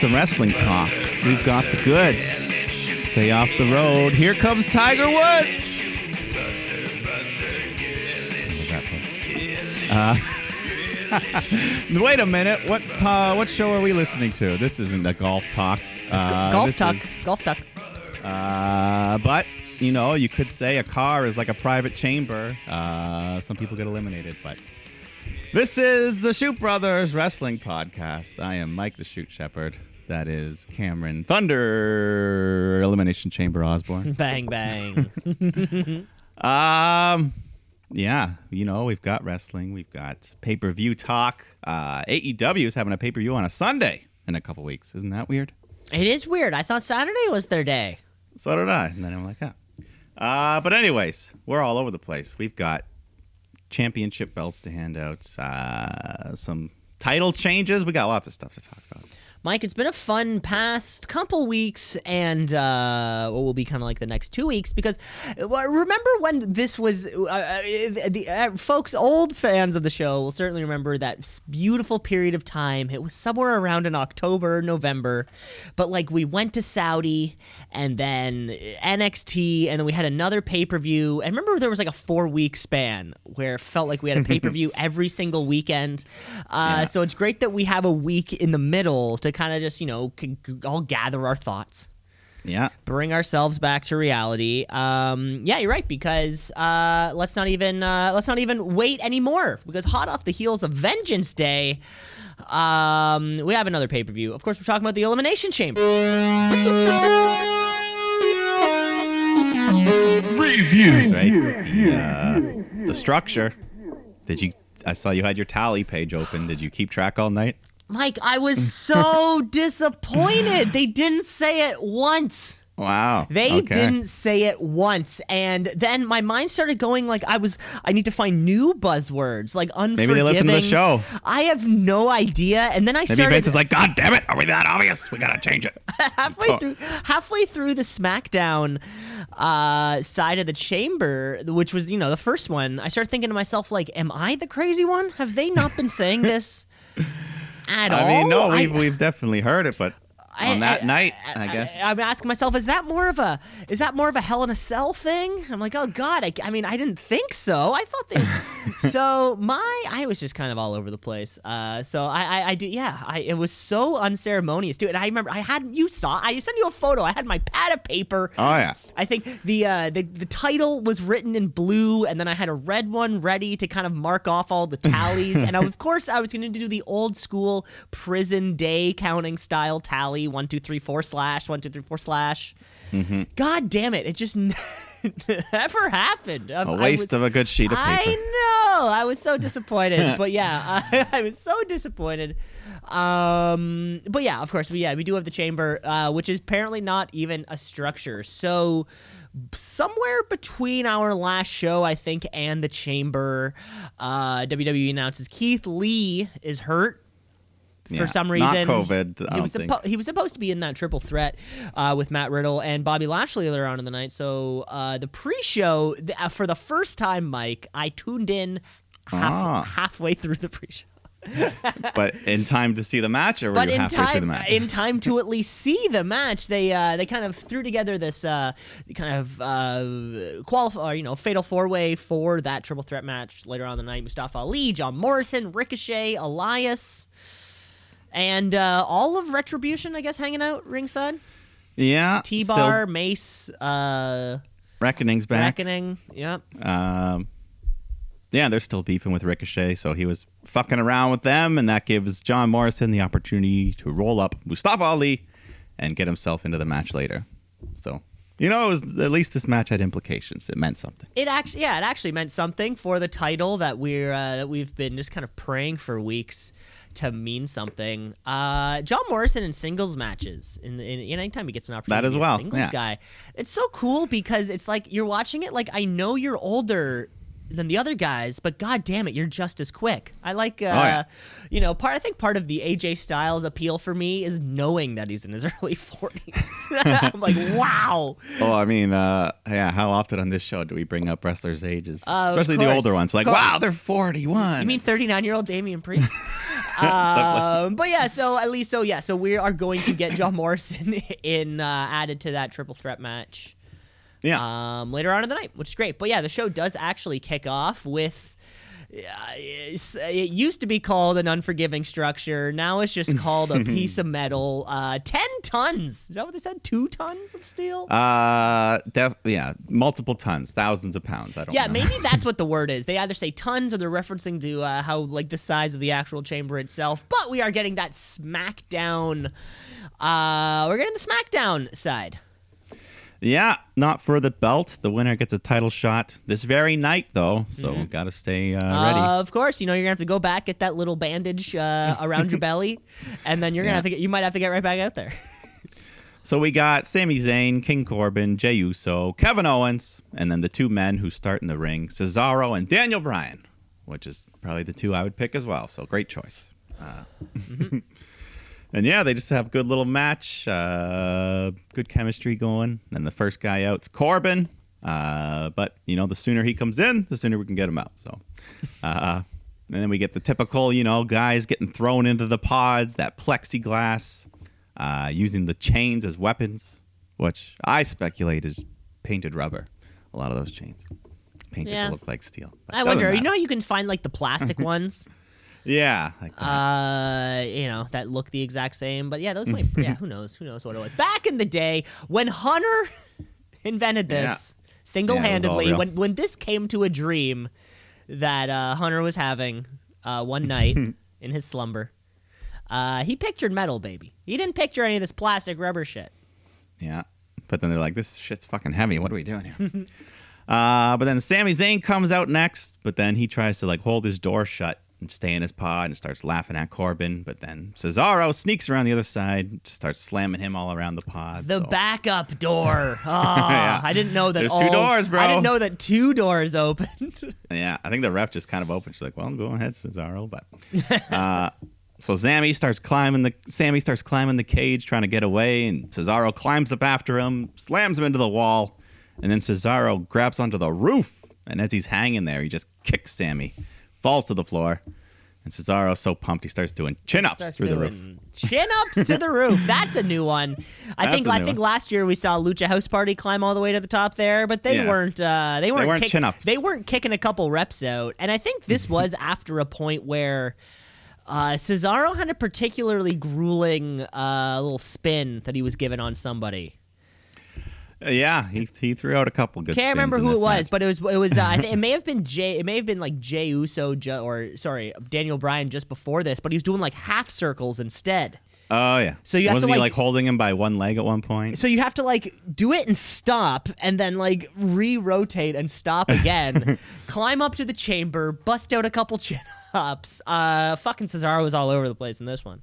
the wrestling talk. We've got the goods. Stay off the road. Here comes Tiger Woods. Uh, wait a minute. What uh, what show are we listening to? This isn't a golf talk. Uh, golf talk. is- Golf talk. uh, but you know, you could say a car is like a private chamber. Uh, some people get eliminated, but this is the Shoot Brothers Wrestling Podcast. I am Mike the Shoot Shepherd. That is Cameron Thunder Elimination Chamber Osborne. Bang bang. Um, yeah, you know, we've got wrestling, we've got pay per view talk. Uh, AEW is having a pay per view on a Sunday in a couple weeks. Isn't that weird? it is weird. I thought Saturday was their day. So did I. And then I'm like, yeah. Uh, but anyways, we're all over the place. We've got championship belts to hand out, uh, some title changes. We got lots of stuff to talk about. Mike, it's been a fun past couple weeks, and uh, what will be kind of like the next two weeks. Because uh, remember when this was, uh, uh, the uh, folks, old fans of the show will certainly remember that beautiful period of time. It was somewhere around in October, November, but like we went to Saudi, and then NXT, and then we had another pay per view. And remember, there was like a four week span where it felt like we had a pay per view every single weekend. Uh, So it's great that we have a week in the middle to kind of just, you know, c- c- all gather our thoughts, Yeah. bring ourselves back to reality. Um, yeah, you're right because uh, let's not even uh, let's not even wait anymore because hot off the heels of Vengeance Day. Um, we have another pay per view. Of course, we're talking about the Elimination Chamber. That's right. The, uh, the structure. Did you? I saw you had your tally page open. Did you keep track all night? Mike, I was so disappointed. They didn't say it once. Wow. They okay. didn't say it once, and then my mind started going like I was. I need to find new buzzwords, like unforgiving. Maybe they listen to the show. I have no idea. And then I Maybe started Vince is like, God damn it! Are we that obvious? We gotta change it. halfway Oh. through halfway through the SmackDown uh, side of the chamber, which was you know the first one. I started thinking to myself like, Am I the crazy one? Have they not been saying this at all? I mean, no, we've, we've definitely heard it, but I- on that I- night, I, guess. I, am asking myself, is that more of a is that more of a Hell in a Cell thing? I'm like, oh God, I, I mean, I didn't think so. I thought they. so my, I was just kind of all over the place. Uh, so I, I, I do, yeah. I it was so unceremonious, dude. And I remember I had you saw, I sent you a photo. I had my pad of paper. oh yeah. I think the uh, the the title was written in blue, and then I had a red one ready to kind of mark off all the tallies. and I, of course, I was going to do the old school prison day counting style tally: one, two, three, four slash, one, two, three, four slash. Mm-hmm. God damn it! It just never happened. Um, A waste was- of a good sheet of paper. I know. I was so disappointed. but yeah, I, I was so disappointed. Um, but yeah, of course, we yeah we do have the chamber, uh, which is apparently not even a structure. So somewhere between our last show, I think, and the chamber, uh, WWE announces Keith Lee is hurt for Yeah, some not reason. COVID, I He was, suppo- he was supposed to be in that triple threat uh, with Matt Riddle and Bobby Lashley earlier on in the night. So uh, the pre-show, th- uh, for the first time, Mike, I tuned in half- Ah. halfway through the pre-show. but in time to see the match, or were But you in halfway through the time, match? in time to at least see the match, they uh, they kind of threw together this uh, kind of uh, qualify, you know, fatal four way for that triple threat match later on in the night. Mustafa Ali, John Morrison, Ricochet, Elias, and uh, all of Retribution, I guess, hanging out ringside. yeah, T Bar, Mace, uh, Reckoning's back. Reckoning. Yep. Um, yeah, they're still beefing with Ricochet, so he was fucking around with them, and that gives John Morrison the opportunity to roll up Mustafa Ali and get himself into the match later. So, you know, it was, at least this match had implications. It meant something. It actually, yeah, it actually meant something for the title that we're uh, that we've been just kind of praying for weeks to mean something. Uh, John Morrison in singles matches, in, in, in anytime he gets an opportunity, That as to be a well, singles yeah. guy, it's so cool because it's like you're watching it. Like I know you're older than the other guys, but god damn it, you're just as quick. I like, uh, yeah. you know, part. I think part of the AJ Styles appeal for me is knowing that he's in his early 40s. I'm like, wow. Oh, I mean, uh, yeah, how often on this show do we bring up wrestlers' ages? Uh, Especially the older ones. Like, wow, they're 41. You mean 39 year old Damian Priest? um, but yeah, so at least so yeah, so we are going to get John Morrison in uh, added to that triple threat match yeah. um, later on in the night, which is great. But yeah, the show does actually kick off with. Uh, it used to be called an unforgiving structure. Now it's just called a piece of metal. Uh, Ten tons. Is that what they said? Two tons of steel. Uh, def- yeah, multiple tons, thousands of pounds. I don't yeah, know. maybe that's what the word is. They either say tons or they're referencing to uh, how like the size of the actual chamber itself. But we are getting that SmackDown. Uh, we're getting the SmackDown side. Yeah, not for the belt. The winner gets a title shot this very night, though. So Mm-hmm. got to stay uh, ready. Uh, of course, you know you're gonna have to go back, get that little bandage uh, around your belly, and then you're gonna Yeah. have to get. You might have to get right back out there. So we got Sami Zayn, King Corbin, Jey Uso, Kevin Owens, and then the two men who start in the ring, Cesaro and Daniel Bryan, which is probably the two I would pick as well. So great choice. Uh, and yeah, they just have a good little match, uh, good chemistry going. And the first guy out's Corbin, uh, but you know the sooner he comes in, the sooner we can get him out. So. Uh, and then we get the typical, you know, guys getting thrown into the pods, that plexiglass, uh, using the chains as weapons, which I speculate is painted rubber. A lot of those chains painted Yeah. to look like steel. But I wonder. You know, you can find like the plastic ones. Yeah, like uh you know that look the exact same but yeah those might yeah who knows who knows what it was back in the day when hunter invented this single-handedly real. when when this came to a dream that uh hunter was having uh one night in his slumber uh he pictured metal baby he didn't picture any of this plastic rubber shit Yeah. But then they're like, this shit's fucking heavy. What are we doing here? uh, but then Sami Zayn comes out next, but then he tries to like hold his door shut and stay in his pod and starts laughing at Corbin. But then Cesaro sneaks around the other side, just starts slamming him all around the pod. the so- backup door. Oh, Yeah. I didn't know that. There's two all- doors, bro. I didn't know that two doors opened. Yeah, I think the ref just kind of opened. She's like, "Well, go ahead, Cesaro." But uh, so Sami starts climbing the Sami starts climbing the cage, trying to get away, and Cesaro climbs up after him, slams him into the wall, and then Cesaro grabs onto the roof. And as he's hanging there, he just kicks Sami, falls to the floor, and Cesaro's so pumped he starts doing chin ups through the roof. Chin ups to the roof. That's a new one. I That's think I think one. last year we saw Lucha House Party climb all the way to the top there, but they Yeah. weren't uh, they weren't weren't kick- chin-ups. They weren't kicking a couple reps out. And I think this was after a point where uh, Cesaro had a particularly grueling uh, little spin that he was given on somebody. Yeah, he, he threw out a couple good. Can't remember who it was, match. but it was it was uh, I think it may have been Jey. It may have been like Jey Uso, or sorry, Daniel Bryan just before this, but he was doing like half circles instead. oh yeah. So you have to, wasn't he like- like holding him by one leg at one point? So you have to like do it and stop, and then like re-rotate and stop again. climb up to the chamber, bust out a couple chin ups. Uh, fucking Cesaro was all over the place in this one.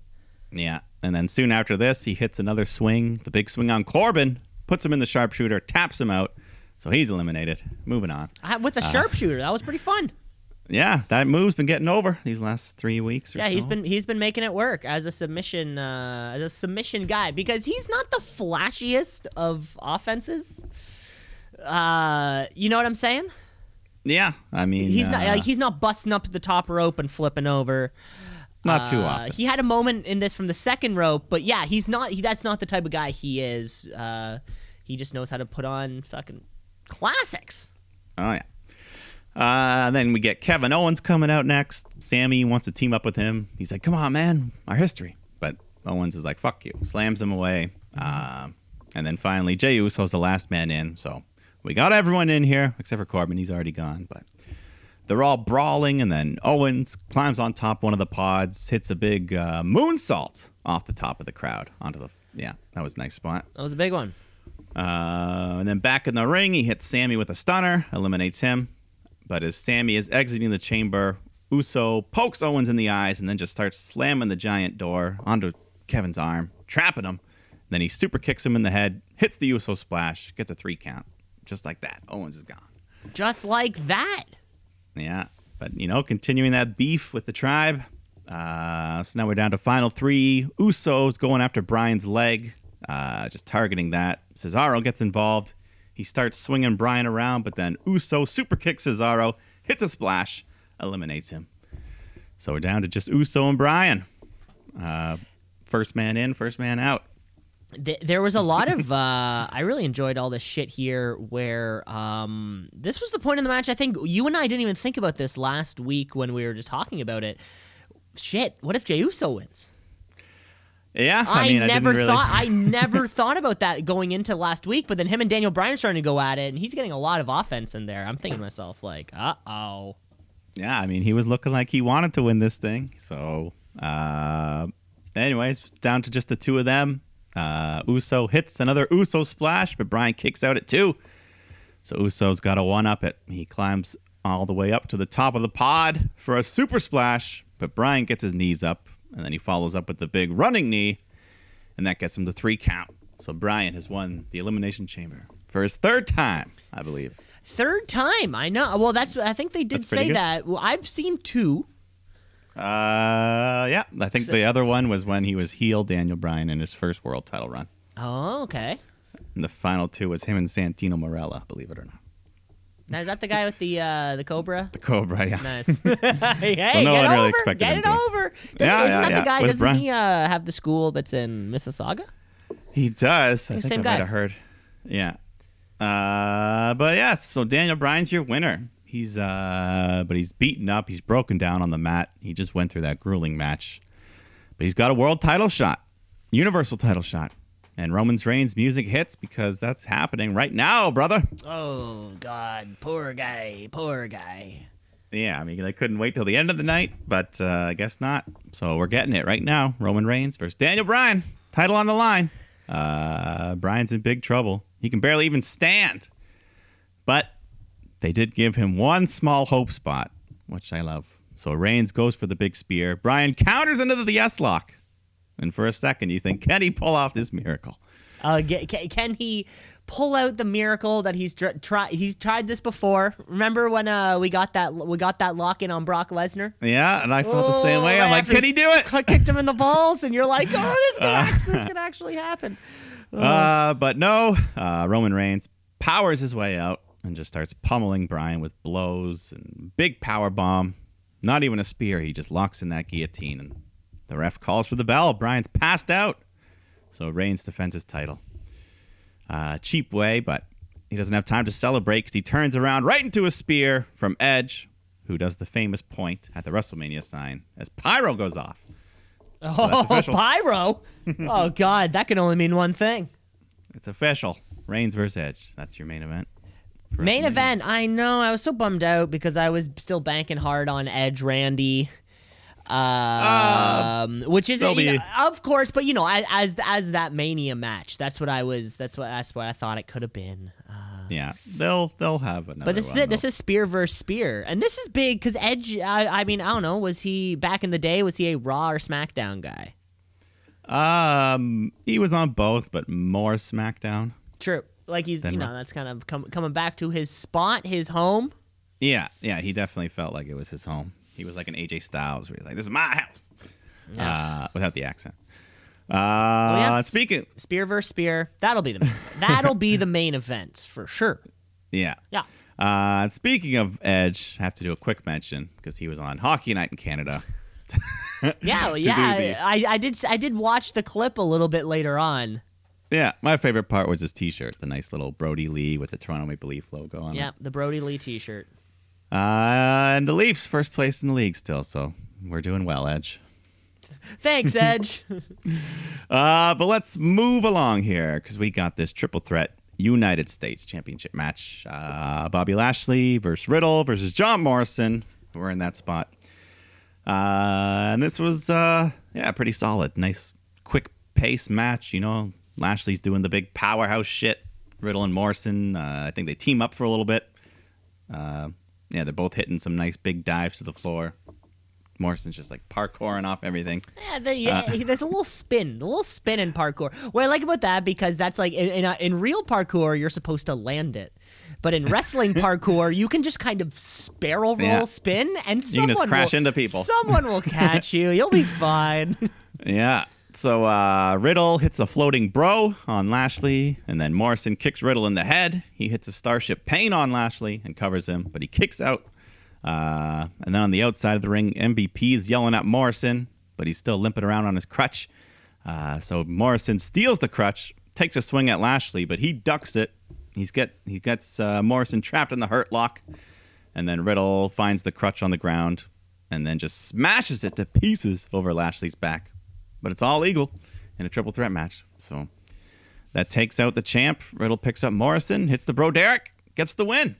Yeah. And then soon after this, he hits another swing, the big swing on Corbin, puts him in the sharpshooter, taps him out. So he's eliminated. Moving on. Uh, with a sharpshooter, that was pretty fun. Yeah, that move's been getting over these last three weeks or Yeah, so. he's been he's been making it work as a submission uh, as a submission guy because he's not the flashiest of offenses. Uh, you know what I'm saying? Yeah, I mean, He's not uh, like he's not busting up the top rope and flipping over. Not too Uh, often. He had a moment in this from the second rope, but yeah, he's not. He, that's not the type of guy he is. Uh, he just knows how to put on fucking classics. Oh yeah. Uh, then we get Kevin Owens coming out next. Sami wants to team up with him. He's like, "Come on, man, our history." But Owens is like, "Fuck you," slams him away. Uh, and then finally, Jey Uso's the last man in. So we got everyone in here except for Corbin. He's already gone. But they're all brawling, and then Owens climbs on top one of the pods, hits a big uh, moonsault off the top of the crowd onto the. Yeah, that was a nice spot. That was a big one. Uh, and then back in the ring, he hits Sami with a stunner, eliminates him. But as Sami is exiting the chamber, Uso pokes Owens in the eyes and then just starts slamming the giant door onto Kevin's arm, trapping him. Then he super kicks him in the head, hits the Uso splash, gets a three count. Just like that, Owens is gone. Just like that. Yeah, but you know, continuing that beef with the tribe. Uh, so now we're down to final three. Usos going after Bryan's leg, uh, just targeting that. Cesaro gets involved. He starts swinging Bryan around, but then Uso super kicks Cesaro, hits a splash, eliminates him. So we're down to just Uso and Bryan. Uh, first man in, first man out. Th- there was a lot of uh, I really enjoyed all this shit here where um, this was the point in the match I think you and I didn't even think about this last week when we were just talking about it. Shit, what if Jey Uso wins? Yeah, I, mean, I never didn't really. thought I never thought about that going into last week, but then him and Daniel Bryan are starting to go at it, and he's getting a lot of offense in there. I'm thinking to myself like, uh oh. yeah, I mean, he was looking like he wanted to win this thing. So, uh, anyways, down to just the two of them. Uh, Uso hits another Uso splash, but Bryan kicks out at two. So Uso's got a one up it. He climbs all the way up to the top of the pod for a super splash, but Bryan gets his knees up, and then he follows up with the big running knee, and that gets him the three count. So Bryan has won the Elimination Chamber for his third time, I believe. Third time, I know. Well, that's I think they did say good. that. Well, I've seen two. Uh, yeah, I think the other one was when he was heel Daniel Bryan in his first world title run. Oh, okay. And the final two was him and Santino Marella, believe it or not. Now is that the guy with the uh, the cobra? The Cobra, yeah. Nice. hey, hey, no get one really over, expected get him it to. over. Doesn't, Yeah, isn't yeah, that yeah, the guy? with Doesn't Brian. he uh, have the school that's in Mississauga? He does. I think Same I guy. might have heard. Yeah. Uh, but yeah, so Daniel Bryan's your winner. He's uh, but he's beaten up. He's broken down on the mat. He just went through that grueling match, but he's got a world title shot, universal title shot, and Roman's Reigns music hits because that's happening right now, brother. Oh God, poor guy, poor guy. Yeah, I mean they couldn't wait till the end of the night, but uh, I guess not. So we're getting it right now. Roman Reigns versus Daniel Bryan, title on the line. Uh, Bryan's in big trouble. He can barely even stand, but they did give him one small hope spot, which I love. So Reigns goes for the big spear. Bryan counters into the yes lock, and for a second you think, can he pull off this miracle? Uh, can he pull out the miracle that he's tr- tried? He's tried this before. Remember when uh, we got that we got that lock in on Brock Lesnar? Yeah, and I felt the same way. I'm like, can he do it? I kicked him in the balls, and you're like, oh, this could, this could actually happen. Uh, but no, uh, Roman Reigns powers his way out and just starts pummeling Bryan with blows and big power bomb. Not even a spear. He just locks in that guillotine, and the ref calls for the bell. Bryan's passed out, so Reigns defends his title. Uh, cheap way, but he doesn't have time to celebrate because he turns around right into a spear from Edge, who does the famous point at the WrestleMania sign as Pyro goes off. Oh, official. pyro! oh God, that can only mean one thing. It's official. Reigns versus Edge. That's your main event. Main event. I know. I was so bummed out because I was still banking hard on Edge Randy. Um, which is you know, of course, but you know, as, as as that Mania match, that's what I was. That's what that's what I thought it could have been. Uh, Yeah, they'll they'll have another. but this is one, it. This is spear versus spear, and this is big because Edge. I, I mean, I don't know. Was he back in the day? Was he a Raw or SmackDown guy? um he was on both, but more SmackDown. True. Like he's you know that's kind of com- coming back to his spot, his home. Yeah, yeah, he definitely felt like it was his home. He was like an AJ Styles, where he's like, "This is my house," uh, without the accent. Uh, yeah. speaking, Spear versus spear. That'll be the that'll be the main event for sure. yeah, Yeah. Uh, speaking of Edge, I have to do a quick mention because he was on Hockey Night in Canada. Yeah, well, yeah. the- I, I did I did watch the clip a little bit later on. Yeah, my favorite part was his T-shirt, the nice little Brodie Lee with the Toronto Maple Leaf logo on Yeah, it. the Brodie Lee T-shirt. Uh, and the Leafs first place in the league still, so we're doing well, Edge. Thanks, Edge. Uh, but let's move along here because we got this triple threat United States Championship match. Uh, Bobby Lashley versus Riddle versus John Morrison. We're in that spot. Uh, and this was, uh, yeah, pretty solid. Nice, quick pace match. You know, Lashley's doing the big powerhouse shit. Riddle and Morrison, uh, I think they team up for a little bit. Uh, yeah, they're both hitting some nice big dives to the floor. Morrison's just like parkouring off everything. yeah, the, yeah Uh. there's a little spin, a little spin in parkour. What I like about that because that's like in in, uh, in real parkour you're supposed to land it, but in wrestling parkour you can just kind of barrel roll Yeah. spin and You someone can just crash will, into people. Someone will catch you. You'll be fine. Yeah. So uh, Riddle hits a floating bro on Lashley, and then Morrison kicks Riddle in the head. He hits a Starship Pain on Lashley and covers him, but he kicks out. Uh, and then on the outside of the ring, MVP is yelling at Morrison, but he's still limping around on his crutch. Uh, so Morrison steals the crutch, takes a swing at Lashley, but he ducks it. He's get he gets uh, Morrison trapped in the hurt lock, and then Riddle finds the crutch on the ground, and then just smashes it to pieces over Lashley's back. But it's all legal in a triple threat match. So that takes out the champ. Riddle picks up Morrison, hits the bro Derek, gets the win.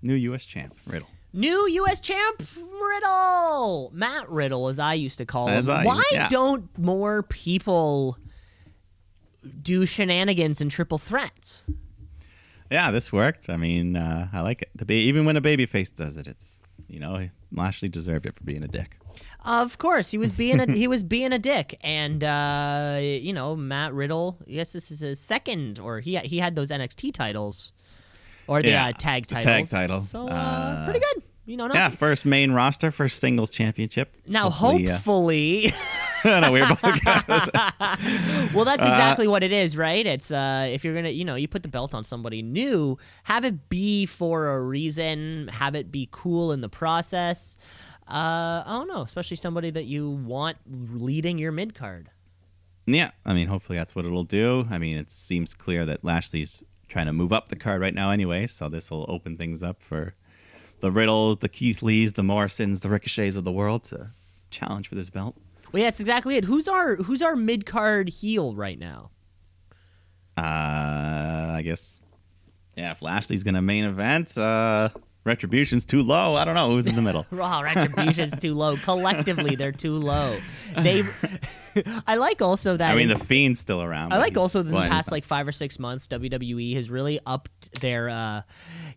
New U.S. champ, Riddle. New U.S. champ Riddle, Matt Riddle, as I used to call him. As I- Why yeah. don't more people do shenanigans and triple threats? Yeah, this worked. I mean, uh, I like it. The ba- even when a babyface does it, it's you know Lashley deserved it for being a dick. Of course, he was being a he was being a dick, and uh, you know Matt Riddle. Yes, this is his second, or he he had those NXT titles, or the Yeah, uh, tag the titles. tag title. So uh, Uh, pretty good. You know, not, Yeah, first main roster, first singles championship. now Hopefully, uh, hopefully, well, that's exactly what it is, right? It's uh, if you're gonna, you know, you put the belt on somebody new, have it be for a reason, have it be cool in the process. Uh, I don't know, especially somebody that you want leading your mid card. Yeah, I mean, hopefully that's what it'll do. I mean, it seems clear that Lashley's trying to move up the card right now, anyway. So this will open things up for the Riddles, the Keith Lees, the Morrisons, the Ricochets of the world to challenge for this belt. Well, yeah, that's exactly it. Who's our who's our mid card heel right now? Uh, I guess, yeah. If Lashley's gonna main event, uh, Retribution's too low. I don't know who's in the middle. Raw retribution's too low. Collectively, they're too low. They. I like also that. I mean, in- the Fiend's still around. I like also that in the past like five or six months, WWE has really upped their uh,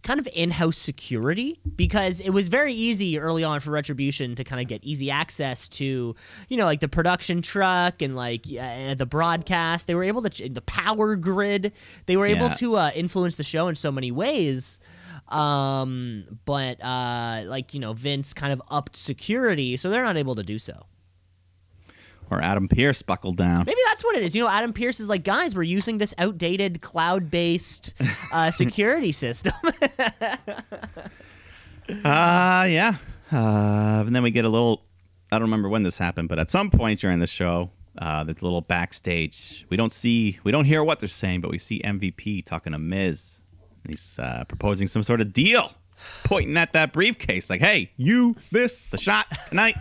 kind of in-house security because it was very easy early on for Retribution to kind of get easy access to, you know, like the production truck and like uh, the broadcast. They were able to ch- the power grid. They were able Yeah. to uh, influence the show in so many ways. Um, but uh, like you know, Vince kind of upped security, so they're not able to do so. or Adam Pearce buckled down. Maybe that's what it is. You know, Adam Pearce is like, guys, we're using this outdated cloud-based uh, security system. Uh, yeah. Uh, and then we get a little. I don't remember when this happened, but at some point during the show, uh, there's a little backstage. We don't see, we don't hear what they're saying, but we see MVP talking to Miz. He's uh, proposing some sort of deal, pointing at that briefcase, like, "Hey, you, this, the shot tonight."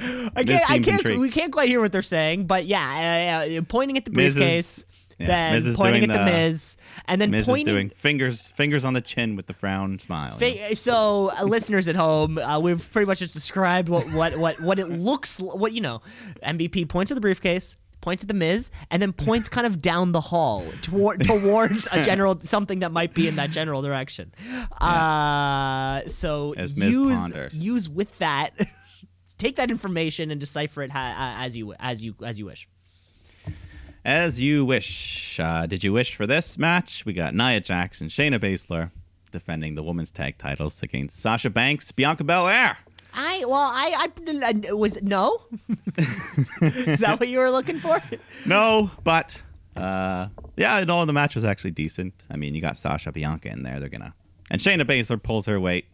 I can't, I seems can't, we can't quite hear what they're saying, but yeah, uh, uh, pointing at the briefcase, yeah, then Miz is pointing at doing the the- Miz, and then Miz pointing. is doing fingers, fingers on the chin with the frown smile. know? So, uh, listeners at home, uh, we've pretty much just described what, what, what, what it looks. What you know, MVP points at the briefcase, points at the Miz, and then points kind of down the hall toward, towards a general something that might be in that general direction. Uh, so As Miz use ponders. use with that, take that information and decipher it ha- as you as you as you wish. As you wish. Uh, did you wish for this match? We got Nia Jax and Shayna Baszler defending the women's tag titles against Sasha Banks, Bianca Belair. I well, I I, I was no. Is that what you were looking for? No, but uh, yeah, no, the match was actually decent. I mean, you got Sasha Bianca in there. They're gonna and Shayna Baszler pulls her weight.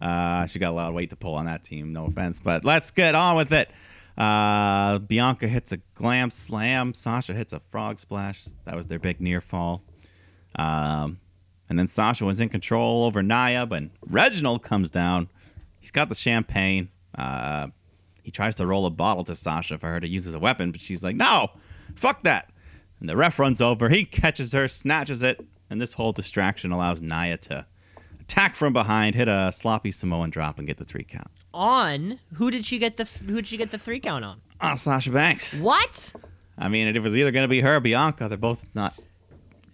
Uh, she got a lot of weight to pull on that team. No offense, but let's get on with it. Uh, Bianca hits a glam slam. Sasha hits a frog splash. That was their big near fall. Um, and then Sasha was in control over Nia, but Reginald comes down. He's got the champagne. Uh, he tries to roll a bottle to Sasha for her to use as a weapon, but she's like, no, fuck that. And the ref runs over. He catches her, snatches it, and this whole distraction allows Nia to attack from behind, hit a sloppy Samoan drop, and get the three count. On who did she get the who did she get the three count on? Ah, Sasha Banks. What? I mean, it was either going to be her or Bianca. They're both not.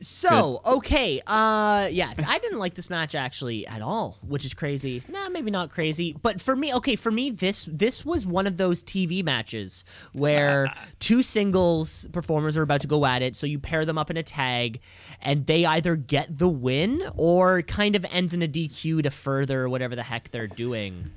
So okay, uh, yeah, I didn't like this match actually at all, which is crazy. Nah, maybe not crazy, but for me, okay, for me, this this was one of those TV matches where two singles performers are about to go at it, so you pair them up in a tag, and they either get the win or kind of ends in a DQ to further whatever the heck they're doing.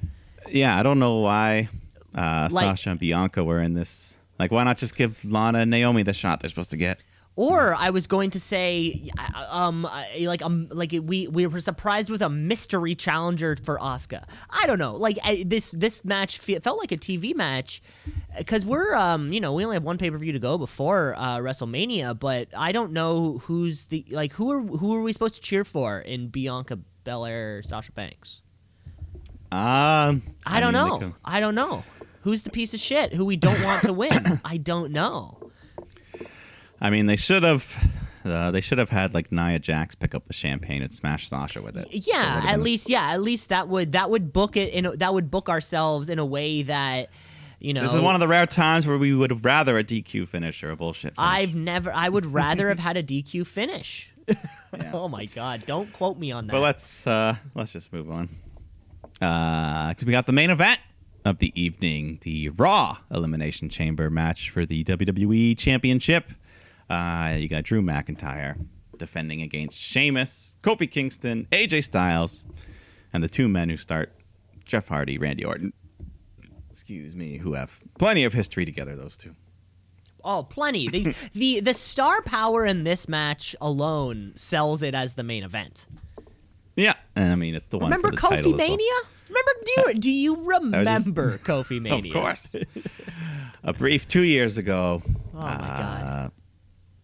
Yeah, I don't know why uh, Like- Sasha and Bianca were in this. Like, why not just give Lana and Naomi the shot they're supposed to get? Or I was going to say, um, like um, like we we were surprised with a mystery challenger for Asuka. I don't know, like I, this this match fe- felt like a TV match because we're um, you know, we only have one pay per view to go before uh, WrestleMania, but I don't know who's the like who are who are we supposed to cheer for in Bianca Belair, Sasha Banks? Um, I, don't mean, know. could- I don't know. Who's the piece of shit who we don't want to win? I don't know. I mean, they should have. Uh, they should have had like Nia Jax pick up the champagne and smash Sasha with it. So it Yeah, would've at least yeah, at least that would that would book it in a, that would book ourselves in a way that you know This is one of the rare times where we would have rather a DQ finish or a bullshit. Finish. I've never I would rather have had a DQ finish. Yeah. oh my god, don't quote me on that. But let's uh, let's just move on. Because we got the main event of the evening, the Raw Elimination Chamber match for the WWE Championship. Uh, you got Drew McIntyre defending against Sheamus, Kofi Kingston, AJ Styles, and the two men who start Jeff Hardy, Randy Orton. Excuse me, who have plenty of history together. Those two. oh, plenty. The, the the star power in this match alone sells it as the main event. Yeah, and I mean it's the one. Remember for the Kofi as well. Mania? Remember do you do you was just- remember Kofi Mania? Of course. a brief two years ago. Oh my god.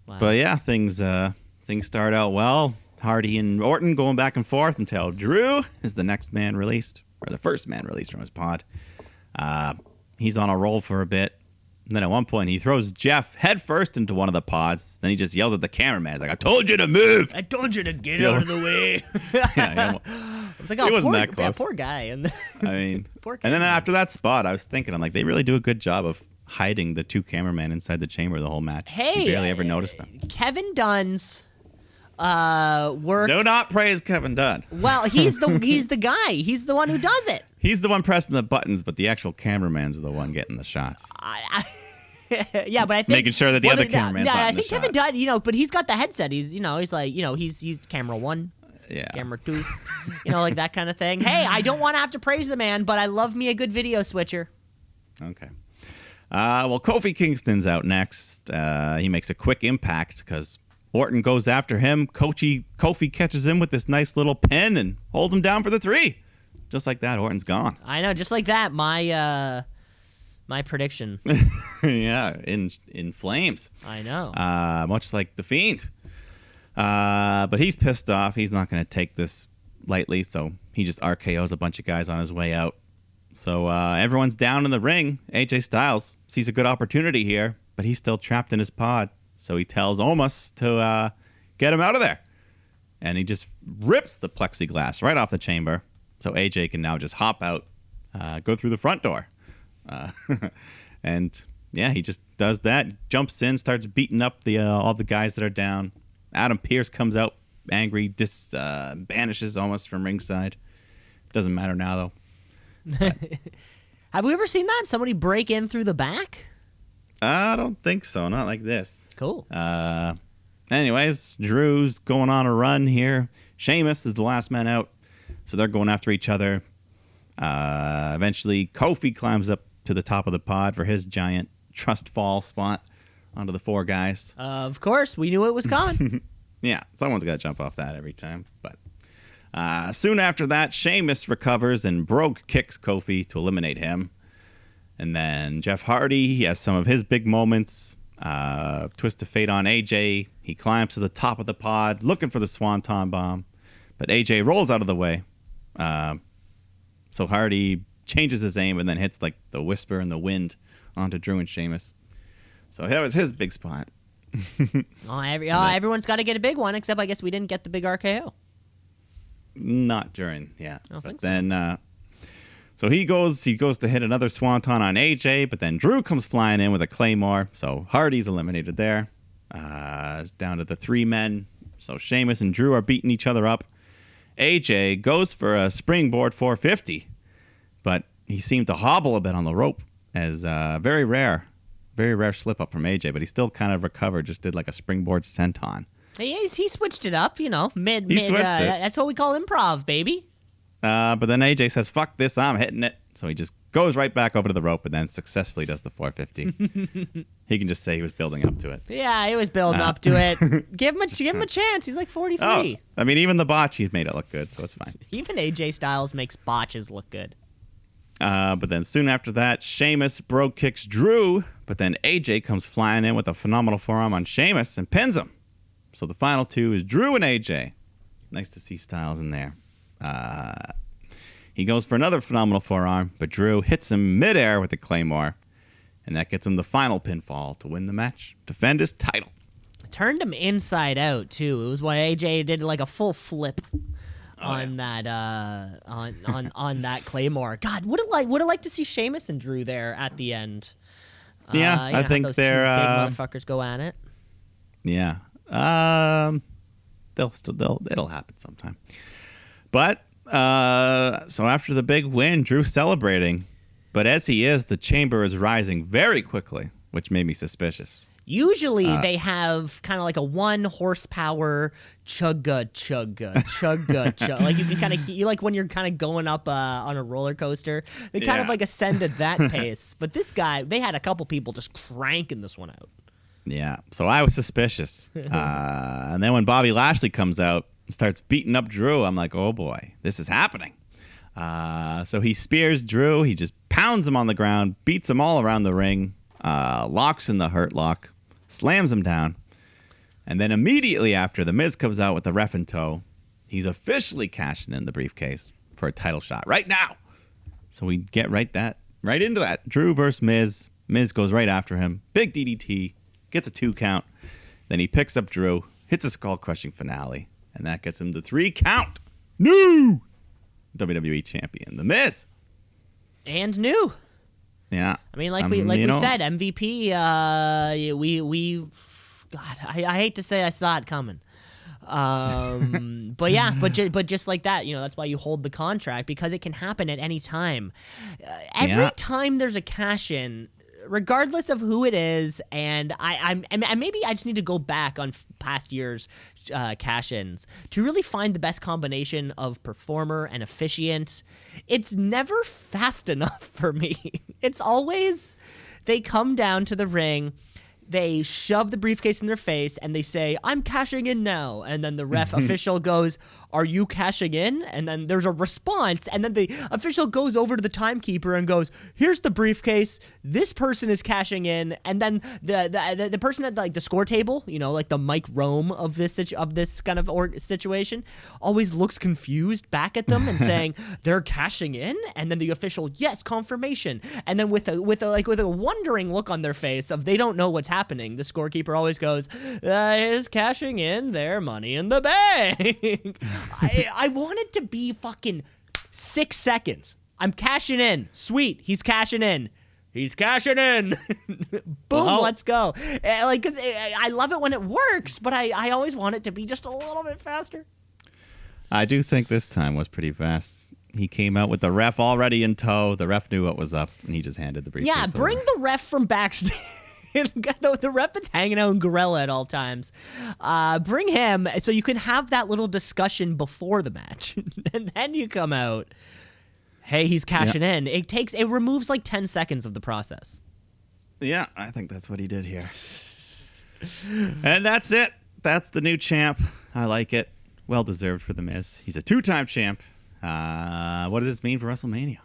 Wow. But yeah, things uh, things start out well. Hardy and Orton going back and forth until Drew is the next man released, or the first man released from his pod. Uh, he's on a roll for a bit. And then at one point, he throws Jeff headfirst into one of the pods. Then he just yells at the cameraman. He's like, I told you to move. I told you to get out of the way. yeah, I was like, He oh, wasn't poor, that close. Yeah, poor guy. And I mean, Poor and then after that spot, I was thinking, I'm like, they really do a good job of hiding the two cameramen inside the chamber the whole match. hey, you barely ever noticed them. Kevin Dunn's uh work. Do not praise Kevin Dunn. Well, he's the he's the guy. He's the one who does it. He's the one pressing the buttons, but the actual cameramans are the one getting the shots. I, I, yeah, but I think Making sure that the well, other yeah, cameraman's Yeah, I think Kevin shot. Dunn. You know, but he's got the headset. He's you know he's like you know he's he's camera one, Yeah. camera two, you know like that kind of thing. Hey, I don't want to have to praise the man, but I love me a good video switcher. Okay. Uh, well, Kofi Kingston's out next. Uh, he makes a quick impact because Orton goes after him. Kochi, Kofi catches him with this nice little pin and holds him down for the three. Just like that, Orton's gone. I know, just like that. My uh, my prediction. yeah, in in flames. I know. uh, much like the Fiend. Uh, but he's pissed off. He's not going to take this lightly, so he just RKO's a bunch of guys on his way out. So uh, everyone's down in the ring. AJ Styles sees a good opportunity here, but he's still trapped in his pod. So he tells Omos to uh, get him out of there. And he just rips the plexiglass right off the chamber. So AJ can now just hop out, uh, go through the front door. Uh, and yeah, he just does that, jumps in, starts beating up the uh, all the guys that are down. Adam Pearce comes out angry, dis uh, banishes Omos from ringside. Doesn't matter now though. Have we ever seen that? Somebody break in through the back? I don't think so. Not like this. Cool. Uh, anyways, Drew's going on a run here. Sheamus is the last man out, so they're going after each other. Uh, eventually, Kofi climbs up to the top of the pod for his giant trust fall spot onto the four guys. Uh, of course, we knew it was coming. Yeah, someone's got to jump off that every time. But uh, soon after that, Sheamus recovers and Brogue kicks Kofi to eliminate him. And then Jeff Hardy, he has some of his big moments. Uh, twist of fate on AJ. He climbs to the top of the pod looking for the Swanton bomb. But AJ rolls out of the way. Uh, so Hardy changes his aim and then hits like the whisper and the wind onto Drew and Sheamus. So that was his big spot. oh, every, oh, everyone's got to get a big one, except I guess we didn't get the big RKO. Not during, yeah. but so. then, uh, so he goes, he goes to hit another swanton on AJ, but then Drew comes flying in with a claymore. So Hardy's eliminated there. Uh, down to the three men. So Sheamus and Drew are beating each other up. AJ goes for a springboard 450, but he seemed to hobble a bit on the rope, as uh, very rare, very rare slip up from AJ. But he still kind of recovered, just did like a springboard senton. He, he switched it up, you know, mid. He mid switched uh, it. That's what we call improv, baby. Uh, but then AJ says, "Fuck this! I'm hitting it." So he just goes right back over to the rope and then successfully does the 450. he can just say he was building up to it. Yeah, he was building up to it. give him a give him a chance. He's like 43. Oh, I mean, even the botch, he's made it look good, so it's fine. Even AJ Styles makes botches look good. Uh, but then soon after that, Sheamus bro kicks Drew, but then AJ comes flying in with a phenomenal forearm on Sheamus and pins him. So the final two is Drew and AJ. Nice to see Styles in there. Uh, he goes for another phenomenal forearm, but Drew hits him midair with the Claymore, and that gets him the final pinfall to win the match, defend his title. Turned him inside out too. It was when AJ did like a full flip Oh, on that uh on on on that Claymore. God, would it like would have liked to see Sheamus and Drew there at the end. Yeah, Uh, you know, I think they're, uh, motherfuckers go at it. Yeah. Um they'll still they'll it'll happen sometime. But uh so after the big win, Drew celebrating. But as he is, the chamber is rising very quickly, which made me suspicious. Usually uh, they have kind of like a one horsepower chugga chugga chugga chug. Like you can kind of you like when you're kind of going up uh, on a roller coaster. They kind of like ascend at that pace. But this guy, they had a couple people just cranking this one out. Yeah. So I was suspicious. uh, and then when Bobby Lashley comes out and starts beating up Drew, I'm like, oh boy, this is happening. Uh, so he spears Drew. He just pounds him on the ground, beats him all around the ring, uh, locks in the hurt lock, slams him down. And then immediately after, The Miz comes out with the ref in tow. He's officially cashing in the briefcase for a title shot right now. So we get right that right into that. Drew versus Miz. Miz goes right after him. Big DDT. Gets a two count. Then he picks up Drew, hits a skull crushing finale, and that gets him the three count. New WWE champion, The Miz. And new. Yeah. I mean, like Um, we like we know, said, MVP. Uh, we we, God, I, I hate to say I saw it coming. Um, but yeah, but ju- but just like that, you know, that's why you hold the contract because it can happen at any time. Uh, every Yeah. time there's a cash in, regardless of who it is, and I I'm and maybe I just need to go back on f- past years uh, cash ins to really find the best combination of performer and officiant. It's never fast enough for me. It's always they come down to the ring they shove the briefcase in their face and they say, I'm cashing in now. And then the ref official goes, Are you cashing in? And then there's a response. And then the official goes over to the timekeeper and goes, Here's the briefcase. This person is cashing in. And then the the, the, the person at like the score table, you know, like the Mike Rome of this situ- of this kind of or- situation, always looks confused back at them and saying, They're cashing in. And then the official, Yes, confirmation. And then with a with a like with a wondering look on their face of they don't know what's happening. The scorekeeper always goes, uh, "Is cashing in their money in the bank." I, I want it to be fucking six seconds. I'm cashing in. Sweet, he's cashing in. He's cashing in. Boom, Well- let's go. Uh, like, cause I, I love it when it works, but I, I always want it to be just a little bit faster. I do think this time was pretty fast. He came out with the ref already in tow. The ref knew what was up, and he just handed the briefcase. Yeah, bring over. the ref from backstage. the, the ref that's hanging out in Gorilla at all times. Uh, bring him so you can have that little discussion before the match, and then you come out. Hey, he's cashing in. It takes it removes like ten seconds of the process. Yeah, I think that's what he did here. and that's it. That's the new champ. I like it. Well deserved for the Miz. He's a two-time champ. Uh, what does this mean for WrestleMania?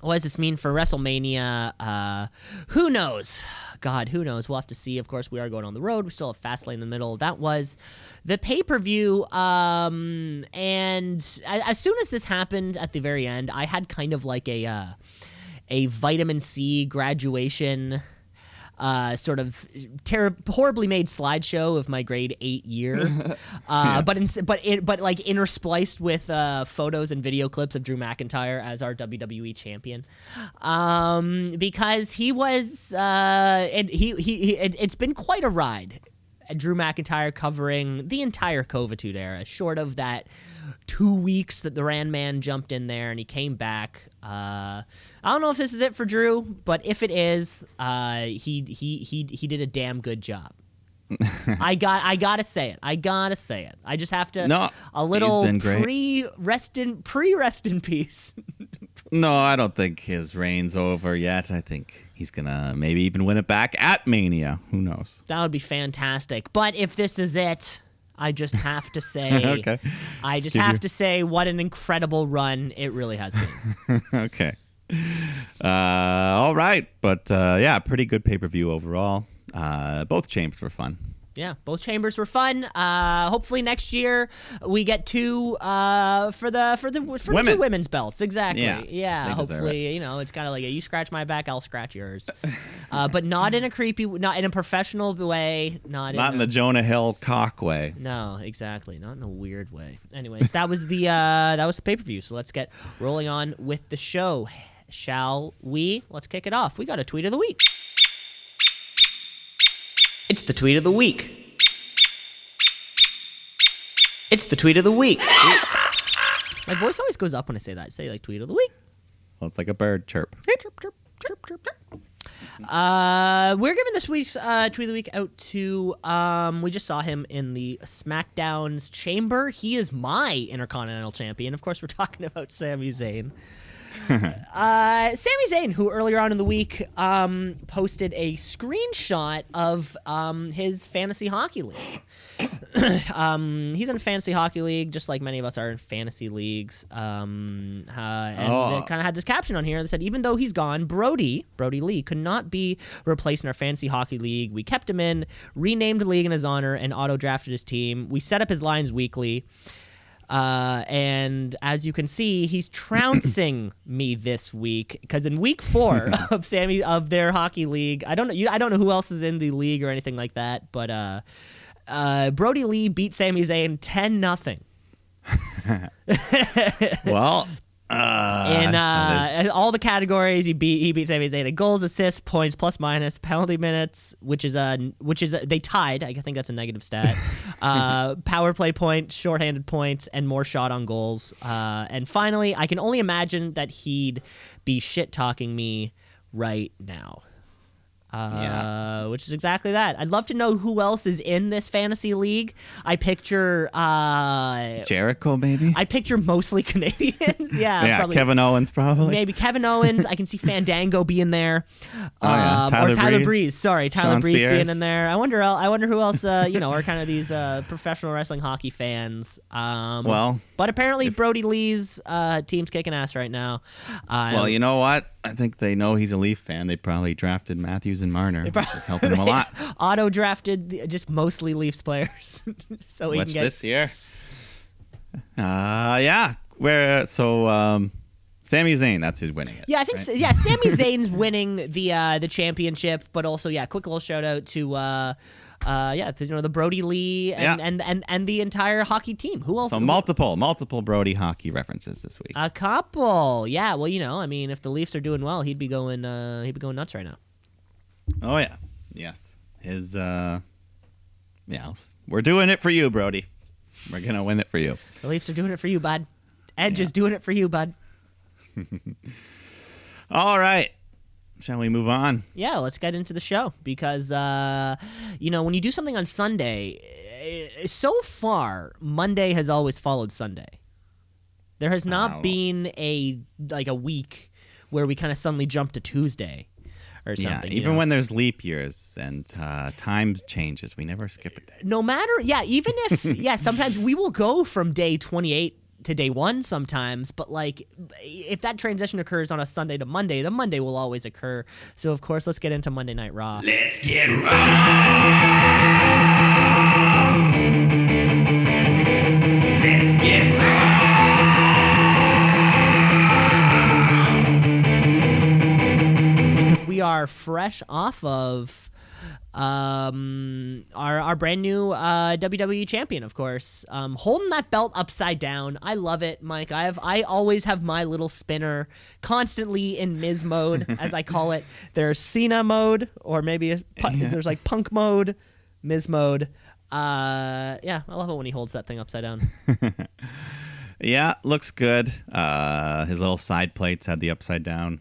What does this mean for WrestleMania? Uh, who knows? God, who knows? We'll have to see. Of course, we are going on the road. We still have Fastlane in the middle. That was the pay per view. Um, and as soon as this happened at the very end, I had kind of like a uh, a vitamin C graduation. Uh, sort of ter- horribly made slideshow of my grade eight year, uh, but in, but it, but like interspliced with uh, photos and video clips of Drew McIntyre as our WWE champion, um, because he was uh, and he he, he it, it's been quite a ride. Drew McIntyre covering the entire Covitud era, short of that two weeks that the Rand Man jumped in there and he came back. Uh, I don't know if this is it for Drew, but if it is, uh, he he he he did a damn good job. I got I gotta say it. I gotta say it. I just have to No, a little pre rest in pre rest in peace. No, I don't think his reign's over yet. I think he's gonna maybe even win it back at Mania. Who knows? That would be fantastic. But if this is it, I just have to say, okay. I just have to say, what an incredible run it really has been. okay. Uh, all right, but uh, yeah, pretty good pay per view overall. Uh, both chambers were fun. yeah, both chambers were fun. Uh, hopefully next year we get two uh, for the for the for Women. two women's belts. Exactly. Yeah, Yeah. hopefully, you know, it's kind of like a, you scratch my back, I'll scratch yours, uh, but not in a creepy, not in a professional way, not Not in, in a, the Jonah Hill cock way. No, exactly. Not in a weird way. Anyways, that was the uh that was the pay-per-view. So let's get rolling on with the show. Shall we? Let's kick it off. We got a tweet of the week. It's the tweet of the week. It's the tweet of the week. My voice always goes up when I say that. I say like tweet of the week. Well, it's like a bird chirp. Chirp, chirp, chirp, chirp, chirp. Uh, we're giving this week's uh, tweet of the week out to. Um, we just saw him in the SmackDown's chamber. He is my Intercontinental Champion. Of course, we're talking about Sami Zayn. uh, Sami Zayn, who earlier on in the week um, posted a screenshot of um, his fantasy hockey league. um, he's in a fantasy hockey league, just like many of us are in fantasy leagues. Um, uh, and Oh. it kind of had this caption on here that said, "Even though he's gone, Brodie Brodie Lee could not be replaced in our fantasy hockey league. We kept him in, renamed the league in his honor, and auto drafted his team. We set up his lines weekly." Uh, and as you can see, he's trouncing me this week because in week four of Sami of their hockey league, I don't know, you, I don't know who else is in the league or anything like that, but uh, uh, Brodie Lee beat Sami Zayn ten nothing. Well, uh, in uh, all the categories. He beat he beat Sami Zayn goals, assists, points, plus minus, penalty minutes, which is a which is a, they tied. I think that's a negative stat. uh, power play points, shorthanded points, and more shot on goals. Uh, and finally, I can only imagine that he'd be shit talking me right now. Uh, Yeah. which is exactly that. I'd love to know who else is in this fantasy league. I picture uh, Jericho, maybe. I picture mostly Canadians. yeah, yeah, probably Kevin Owens, probably. maybe Kevin Owens. I can see Fandango being there. Oh, yeah. Um, Tyler or Tyler Breeze. Breeze. Sorry, Tyler Sean Breeze being in there. I wonder. I wonder who else. Uh, you know, are kind of these uh, professional wrestling hockey fans. Um, Well, but apparently Brodie Lee's uh, team's kicking ass right now. Uh, Well, you know what? I think they know he's a Leaf fan. They probably drafted Matthews and Marner, which is helping him a lot. auto drafted just mostly Leafs players, so Which can get this year? Uh, yeah. Where so um, Sami Zayn, that's who's winning it. Yeah, I think right? yeah. Sami Zayn's winning the uh, the championship, but also yeah, quick little shout out to uh, uh, yeah, to, you know the Brodie Lee and, Yeah. and, and and the entire hockey team. Who else? So multiple, multiple Brodie hockey references this week. a couple. Yeah, well, you know, I mean, if the Leafs are doing well, he'd be going uh, he'd be going nuts right now. Oh yeah, yes. His uh, yeah, we're doing it for you, Brodie. We're gonna win it for you. The Leafs are doing it for you, bud. Edge is doing it for you, bud. All right. Shall we move on? Yeah, let's get into the show because uh, you know when you do something on Sunday, eh, so far Monday has always followed Sunday. There has not Oh. been a like a week where we kind of suddenly jump to Tuesday or Yeah, something. you even know? when there's leap years and uh, time changes, we never skip a day. no matter yeah, even if yeah, sometimes we will go from day twenty eight to day one sometimes, but like if that transition occurs on a Sunday to Monday, the Monday will always occur. So of course, let's get into Monday Night Raw. Let's get raw. We are fresh off of um our our brand new uh WWE champion of course. Um holding that belt upside down. I love it Mike. I have I always have my little spinner constantly in Miz mode as I call it. There's Cena mode or maybe a, pu- there's like punk mode Miz mode. Uh yeah I love it when he holds that thing upside down. Yeah, looks good. Uh, his little side plates had the upside down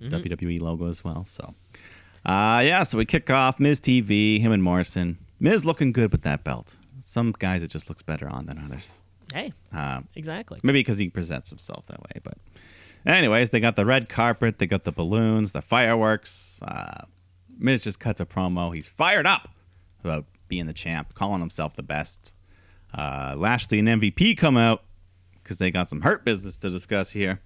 Mm-hmm. WWE logo as well. So, uh, yeah, so we kick off Miz TV, him and Morrison. Miz looking good with that belt. Some guys it just looks better on than others. hey Uh, exactly maybe because he presents himself that way, but Anyways, they got the red carpet, they got the balloons, the fireworks. Uh, Miz just cuts a promo. He's fired up about being the champ, calling himself the best. Uh, Lashley and MVP come out because they got some hurt business to discuss here.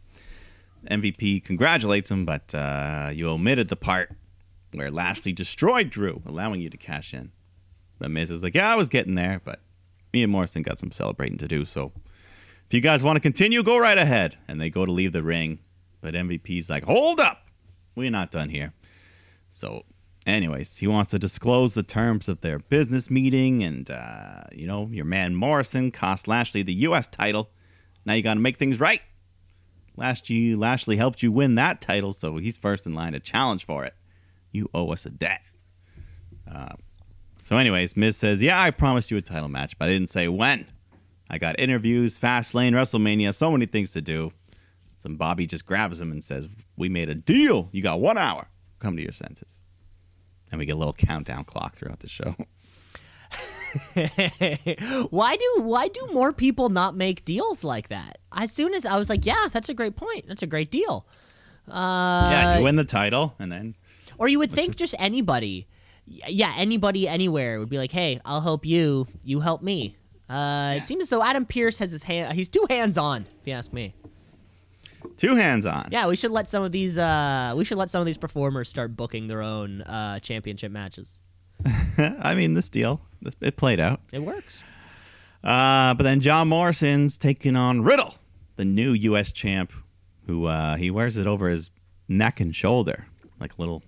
MVP congratulates him, but uh, you omitted the part where Lashley destroyed Drew, allowing you to cash in. But Miz is like, yeah, I was getting there, but me and Morrison got some celebrating to do. So if you guys want to continue, go right ahead. And they go to leave the ring, but MVP's like, hold up, we're not done here. So, anyways, he wants to disclose the terms of their business meeting, and uh, you know, your man Morrison cost Lashley the U.S. title. Now you got to make things right. Last you, Lashley helped you win that title, so he's first in line to challenge for it. You owe us a debt. Uh, so, anyways, Miz says, "Yeah, I promised you a title match, but I didn't say when. I got interviews, fast lane, WrestleMania, so many things to do." So Bobby just grabs him and says, "We made a deal. You got one hour. Come to your senses." And we get a little countdown clock throughout the show. why do why do more people not make deals like that? As soon as I was like, yeah, that's a great point. That's a great deal. Uh, yeah, you win the title, and then or you would think just anybody, yeah, anybody anywhere would be like, hey, I'll help you. You help me. Uh, It seems as though Adam Pearce has his hand. He's too hands on, if you ask me. two hands on. Yeah, we should let some of these. Uh, we should let some of these performers start booking their own uh, championship matches. I mean, this deal, this, it played out. It works. Uh, but then John Morrison's taking on Riddle, the new U.S. champ, who uh, he wears it over his neck and shoulder like a little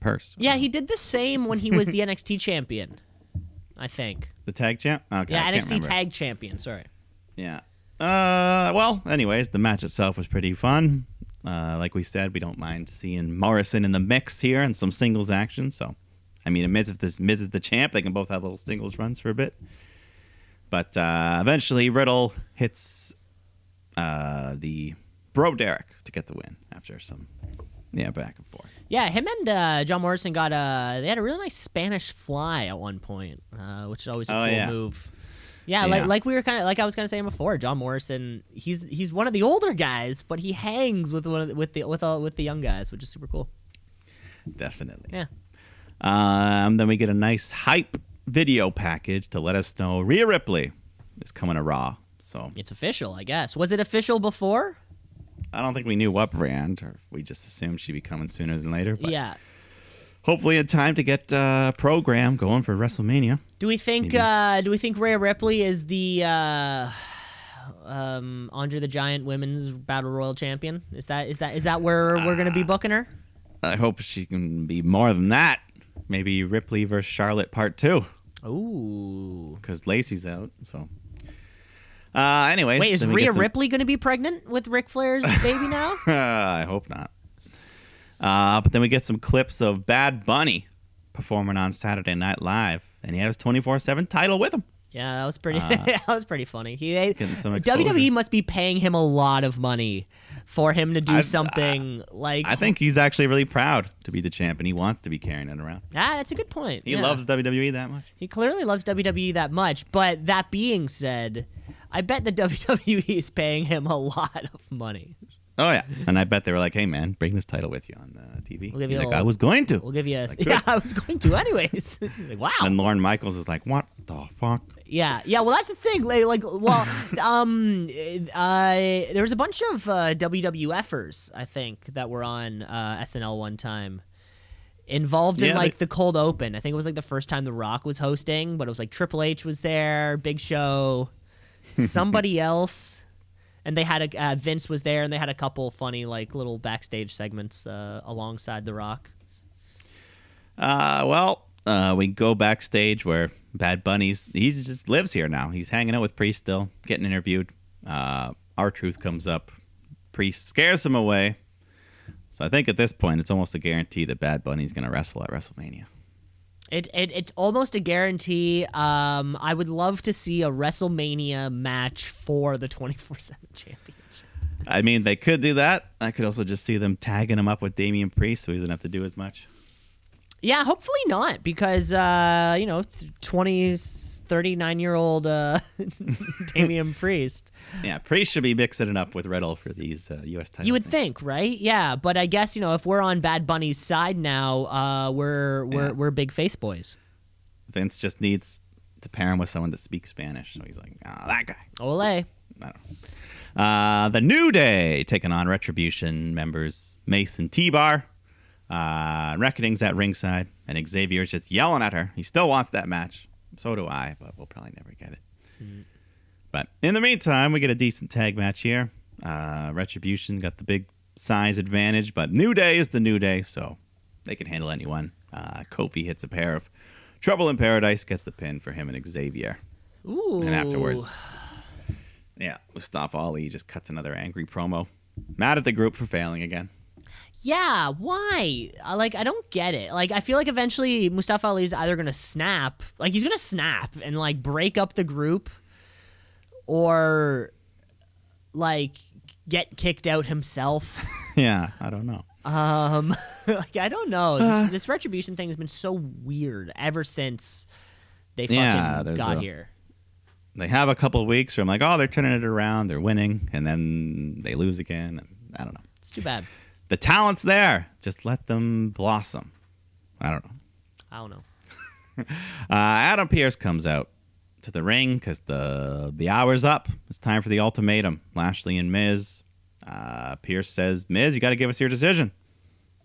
purse. Yeah, he did the same when he was the NXT champion. I think. The tag champ? Okay, Yeah, NXT tag champion. Sorry. Yeah. Uh, well, anyways, the match itself was pretty fun. Uh, like we said, we don't mind seeing Morrison in the mix here and some singles action. So, I mean, Miz, if this Miz is the champ, they can both have little singles runs for a bit. But uh, eventually, Riddle hits uh, the Bro Derek to get the win after some, yeah, back and forth. Yeah, him and uh, John Morrison got a. They had a really nice Spanish fly at one point, uh, which is always a Oh, cool yeah. move. Yeah, Yeah. like like we were kind of like I was kind of saying before. John Morrison, he's he's one of the older guys, but he hangs with one of the, with the with all with the young guys, which is super cool. Definitely. Yeah. Um, then we get a nice hype video package to let us know Rhea Ripley is coming to Raw. So It's official, I guess. Was it official before? I don't think we knew what brand, or we just assumed she'd be coming sooner than later. But yeah. hopefully in time to get uh, program going for WrestleMania. Do we think uh do we think Rhea Ripley is the uh um Andre the Giant Women's Battle Royal Champion? Is that is that is that where we're going to be booking her? I hope she can be more than that. Maybe Ripley versus Charlotte Part Two, Ooh. because Lacey's out. So, uh, anyways, Wait, is Rhea some- Ripley going to be pregnant with Ric Flair's baby now? I hope not. Uh, but then we get some clips of Bad Bunny performing on Saturday Night Live, and he had his 24 7 title with him. Yeah, that was pretty. that was pretty funny. He they, Uh, Getting some. WWE must be paying him a lot of money for him to do I- something like. I think he's actually really proud to be the champ, and he wants to be carrying it around. ah, that's a good point. He yeah. loves WWE that much. He clearly loves WWE that much. But that being said, I bet the WWE is paying him a lot of money. Oh yeah, and I bet they were like, "Hey man, bring this title with you on the TV." We'll give He's a like, little- "I was going to." We'll give you. A, yeah, I was going to anyways. like, wow. And Lorne Michaels is like, "What the fuck?" Yeah, yeah. Well, that's the thing. Like, like well, um, uh, there was a bunch of uh, WWFers, I think, that were on uh, SNL one time, involved in Yeah, like they- the cold open. I think it was like the first time The Rock was hosting, but it was like Triple H was there, Big Show, somebody else, and they had a uh, Vince was there, and they had a couple funny like little backstage segments uh, alongside The Rock. Uh, well, uh, we go backstage where Bad Bunny's he just lives here now. He's hanging out with Priest still, getting interviewed. Uh, R-Truth comes up. Priest scares him away. So I think at this point it's almost a guarantee that Bad Bunny's going to wrestle at WrestleMania. It, it it's almost a guarantee. Um, I would love to see a WrestleMania match for the twenty four seven championship. I mean, they could do that. I could also just see them tagging him up with Damian Priest, so he doesn't have to do as much. Yeah, hopefully not, because uh, you know, twenty, thirty-nine year old uh, Damian Priest. Yeah, Priest should be mixing it up with Riddle for these uh, U.S. titles. You would think, right? Yeah, but I guess you know if we're on Bad Bunny's side now, uh, we're we're Yeah. we're big face boys. Vince just needs to pair him with someone that speaks Spanish. So he's like, ah, that guy. Ole. I don't know. Uh, the New Day taking on Retribution members Mace and T-Bar. Uh, Reckoning's at ringside, and Xavier's just yelling at her. He still wants that match. So do I, but we'll probably never get it. But in the meantime, we get a decent tag match here. Uh, Retribution got the big size advantage, but New Day is the New Day, so they can handle anyone. Uh, Kofi hits a pair of Trouble in Paradise, gets the pin for him and Xavier. Ooh. And afterwards, yeah, Mustafa Ali just cuts another angry promo. Mad at the group for failing again. Yeah, why? Like, I don't get it. Like, I feel like eventually Mustafa Ali is either gonna snap, like he's gonna snap and like break up the group, or like get kicked out himself. yeah, I don't know. Um, like I don't know. This, this retribution thing has been so weird ever since they fucking Yeah, got a- here. They have a couple of weeks where I'm like, oh, they're turning it around, they're winning, and then they lose again. And I don't know. It's too bad. The talent's there. Just let them blossom. I don't know. I don't know. Uh, Adam Pearce comes out to the ring because the the hour's up. It's time for the ultimatum. Lashley and Miz. Uh, Pierce says, Miz, you got to give us your decision.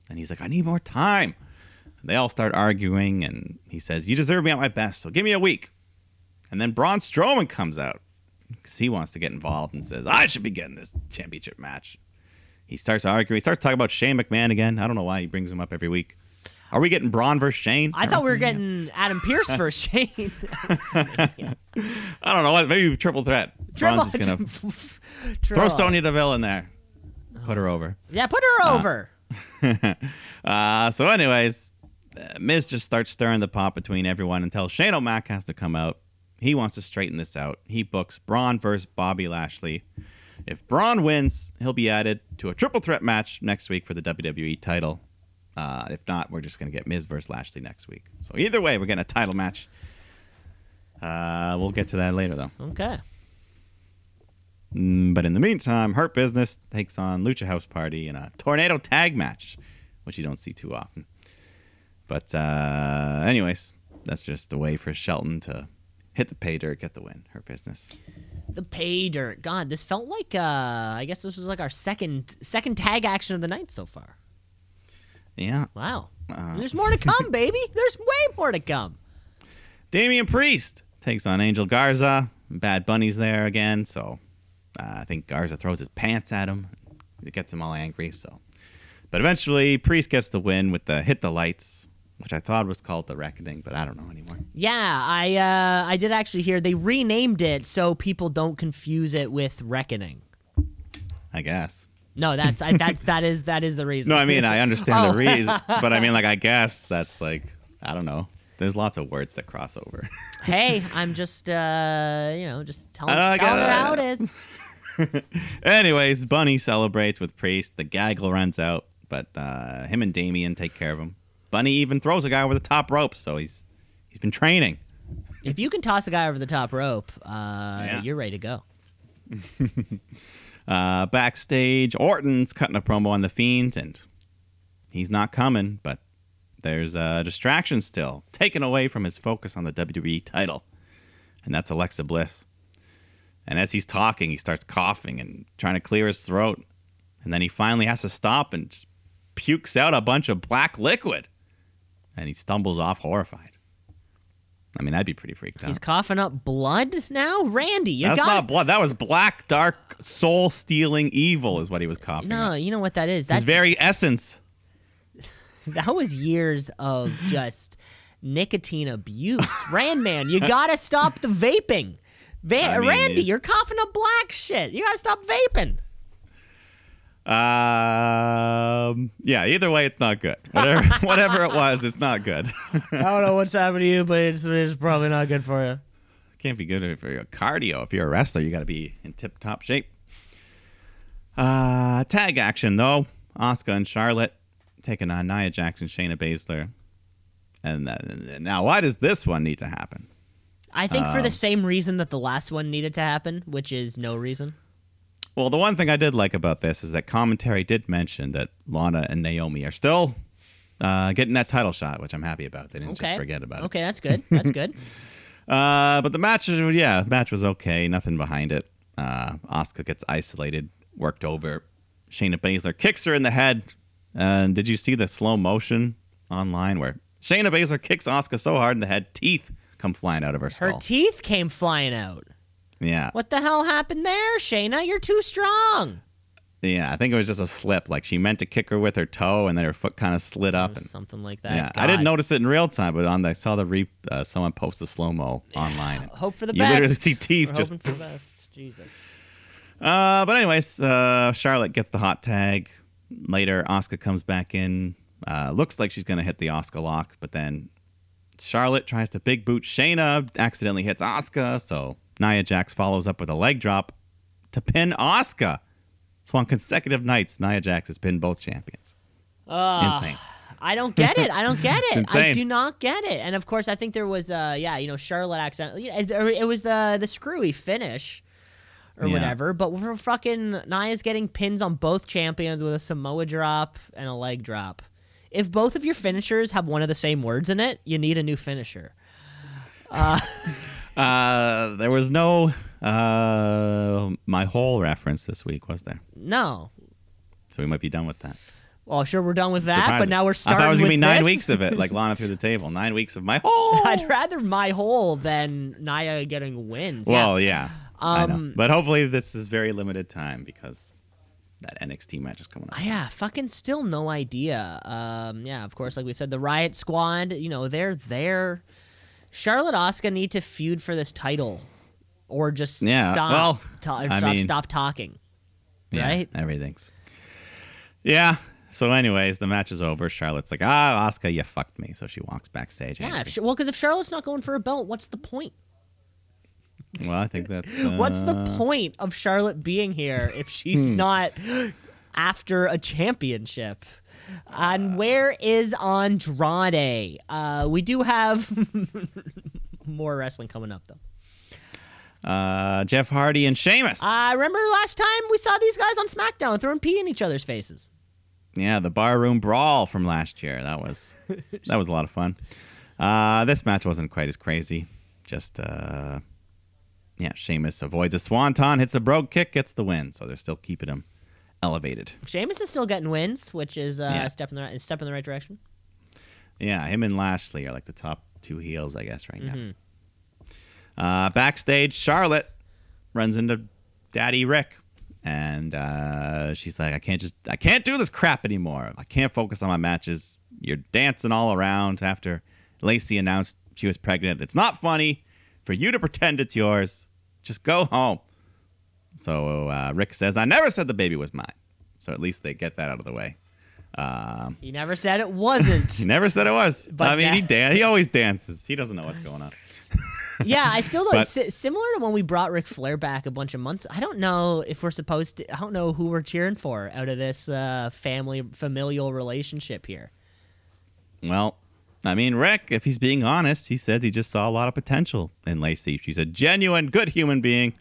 And he's like, I need more time. And they all start arguing, and he says, You deserve me at my best, so give me a week. And then Braun Strowman comes out because he wants to get involved and says, I should be getting this championship match. He starts arguing. He starts talking about Shane McMahon again. I don't know why he brings him up every week. Are we getting Braun versus Shane? I thought we were getting Adam Pearce versus Shane. I don't know what. Maybe triple threat. Braun's just gonna throw Sonya Deville in there, put her over. Yeah, put her over. Uh, so, anyways, uh, Miz just starts stirring the pot between everyone until Shane O'Mac has to come out. He wants to straighten this out. He books Braun versus Bobby Lashley. If Braun wins, he'll be added to a triple threat match next week for the WWE title. Uh, if not, we're just going to get Miz versus Lashley next week. So either way, we're getting a title match. Uh, we'll get to that later, though. Okay. Mm, but in the meantime, Hurt Business takes on Lucha House Party in a tornado tag match, which you don't see too often. But uh, anyways, that's just a way for Shelton to hit the pay dirt, get the win. Hurt Business. The pay dirt. God, this felt like uh I guess this was like our second second tag action of the night so far. Yeah. Wow. Uh, There's more to come, baby. There's way more to come. Damian Priest takes on Angel Garza. Bad Bunny's there again, so uh, I think Garza throws his pants at him. It gets him all angry. So, but eventually Priest gets the win with the hit the lights, which I thought was called the Reckoning, but I don't know anymore. Yeah, I uh I did actually hear they renamed it so people don't confuse it with Reckoning. I guess. No, that's I, that's that is that is the reason. No, I mean I understand Oh. the reason, but I mean like I guess that's like I don't know. There's lots of words that cross over. hey, I'm just uh you know just telling, I telling her how it is. Anyways, Bunny celebrates with Priest. The gaggle runs out, but uh, him and Damian take care of him. Bunny even throws a guy over the top rope, so he's he's been training. If you can toss a guy over the top rope, uh, you're ready to go. Uh, backstage, Orton's cutting a promo on the Fiend, and he's not coming, but there's a distraction still, taken away from his focus on the WWE title, and that's Alexa Bliss. And as he's talking, he starts coughing and trying to clear his throat, and then he finally has to stop and just pukes out a bunch of black liquid, and he stumbles off horrified. I mean, I'd be pretty freaked out. He's coughing up blood now, Randy. You That's got not blood. That was black, dark, soul stealing evil, is what he was coughing. no. up. You know what that is? His That's very essence. that was years of just nicotine abuse. Rand man, you gotta stop the vaping. Va- I mean, Randy, you're coughing up black shit. You gotta stop vaping. Um, yeah. Either way, it's not good. Whatever, whatever it was, it's not good. I don't know what's happened to you, but it's, it's probably not good for you. Can't be good for your cardio. If you're a wrestler, you got to be in tip top shape. Uh, tag action though. Asuka and Charlotte taking on Nia Jax and, Shayna Baszler. And then, now, why does this one need to happen? I think for the Um, same reason that the last one needed to happen, which is no reason. Well, the one thing I did like about this is that commentary did mention that Lana and Naomi are still uh, getting that title shot, which I'm happy about. They didn't Okay. just forget about it. Okay, that's good. That's good. Uh, but the match, yeah, match was okay. Nothing behind it. Uh, Asuka gets isolated, worked over. Shayna Baszler kicks her in the head. And did you see the slow motion online where Shayna Baszler kicks Asuka so hard in the head, teeth come flying out of her skull. Her teeth came flying out. Yeah, What the hell happened there, Shayna? You're too strong. yeah. I think it was just a slip. Like she meant to kick her with her toe, and then her foot kind of slid up. And Something like that. Yeah, I didn't notice it in real time, but on the, I saw the re, uh, someone post a slow mo online. and Hope for the you best. You literally see teeth We're just. hoping for the best. Jesus. Uh, but anyways, uh, Charlotte gets the hot tag. Later, Asuka comes back in. Uh, looks like she's gonna hit the Asuka lock, but then Charlotte tries to big boot Shayna, accidentally hits Asuka. So Nia Jax follows up with a leg drop to pin Asuka. So on consecutive nights, Nia Jax has pinned both champions. Ugh. Insane. I don't get it. I don't get it. I do not get it. And of course, I think there was, uh, yeah, you know, Charlotte accidentally. It it was the the screwy finish or Yeah. whatever. But we're fucking Nia's getting pins on both champions with a Samoan drop and a leg drop. If both of your finishers have one of the same words in it, you need a new finisher. Uh, there was no uh, my whole reference this week, was there? No. So we might be done with that. Well, sure, we're done with that. Surprising. But now we're starting. I thought it was gonna be nine this. weeks of it, like Lana through the table. Nine weeks of my whole. I'd rather my whole than Nia getting wins. Yeah. Well, yeah, I know. Um, But hopefully this is very limited time because that NXT match is coming up. Yeah, fucking still no idea. Um, yeah, of course, like we've said, the Riot Squad, you know, they're there. Charlotte Asuka need to feud for this title, or just Yeah, stop, well, ta- stop, mean- stop talking. Yeah, right? Everything's. Yeah. So, anyways, the match is over. Charlotte's like, ah, Asuka, you fucked me. So she walks backstage. Yeah, angry. Ch- well, because if Charlotte's not going for a belt, what's the point? well, I think that's. What's the uh, point of Charlotte being here if she's Hmm. not after a championship? And where is Andrade? Uh, we do have more wrestling coming up, though. Uh, Jeff Hardy and Sheamus. I remember last time we saw these guys on SmackDown throwing pee in each other's faces. Yeah, the barroom brawl from last year. That was that was a lot of fun. Uh, this match wasn't quite as crazy. Just uh, yeah, Sheamus avoids a swanton, hits a brogue kick, gets the win. So they're still keeping him elevated. Sheamus is still getting wins, which is uh, Yeah. a step in the right, step in the right direction. Yeah, him and Lashley are like the top two heels, I guess, right now. Mm-hmm. Uh, backstage, Charlotte runs into Daddy Ric, and uh, she's like, "I can't just, I can't do this crap anymore. I can't focus on my matches. You're dancing all around after Lacey announced she was pregnant. It's not funny for you to pretend it's yours. Just go home." So uh, Ric says, "I never said the baby was mine." So at least they get that out of the way. Um, He never said it wasn't. he never said it was. But I mean, that- he dan- he always dances. He doesn't know what's going on. yeah, I still don't. But- si- similar to when we brought Ric Flair back a bunch of months. I don't know if we're supposed to. I don't know who we're cheering for out of this uh, family familial relationship here. Well, I mean, Ric, if he's being honest, he says he just saw a lot of potential in Lacey. She's a genuine, good human being.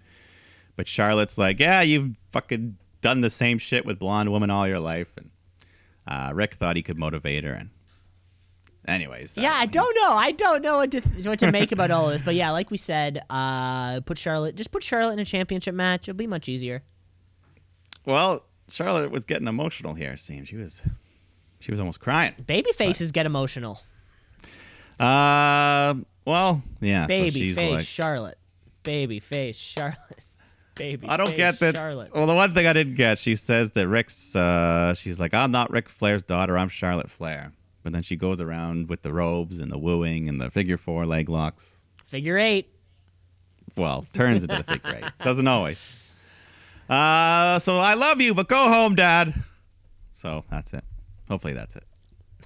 But Charlotte's like, yeah, you've fucking done the same shit with blonde women all your life. And uh, Ric thought he could motivate her. And anyways, Yeah, I uh, don't know. I don't know what to what to make about all of this. But yeah, like we said, uh, put Charlotte just put Charlotte in a championship match. It'll be much easier. Well, Charlotte was getting emotional here. It seems she was, she was almost crying. Baby faces get emotional. Uh, well, yeah. Baby so she's face like, Charlotte. Baby face Charlotte. Baby. I don't get that. Charlotte. Well, the one thing I didn't get, she says that Ric's. Uh, she's like, I'm not Ric Flair's daughter. I'm Charlotte Flair. But then she goes around with the robes and the wooing and the figure four leg locks. Figure eight. Well, turns into the figure eight. Doesn't always. Uh, so I love you, but go home, Dad. So that's it. Hopefully that's it.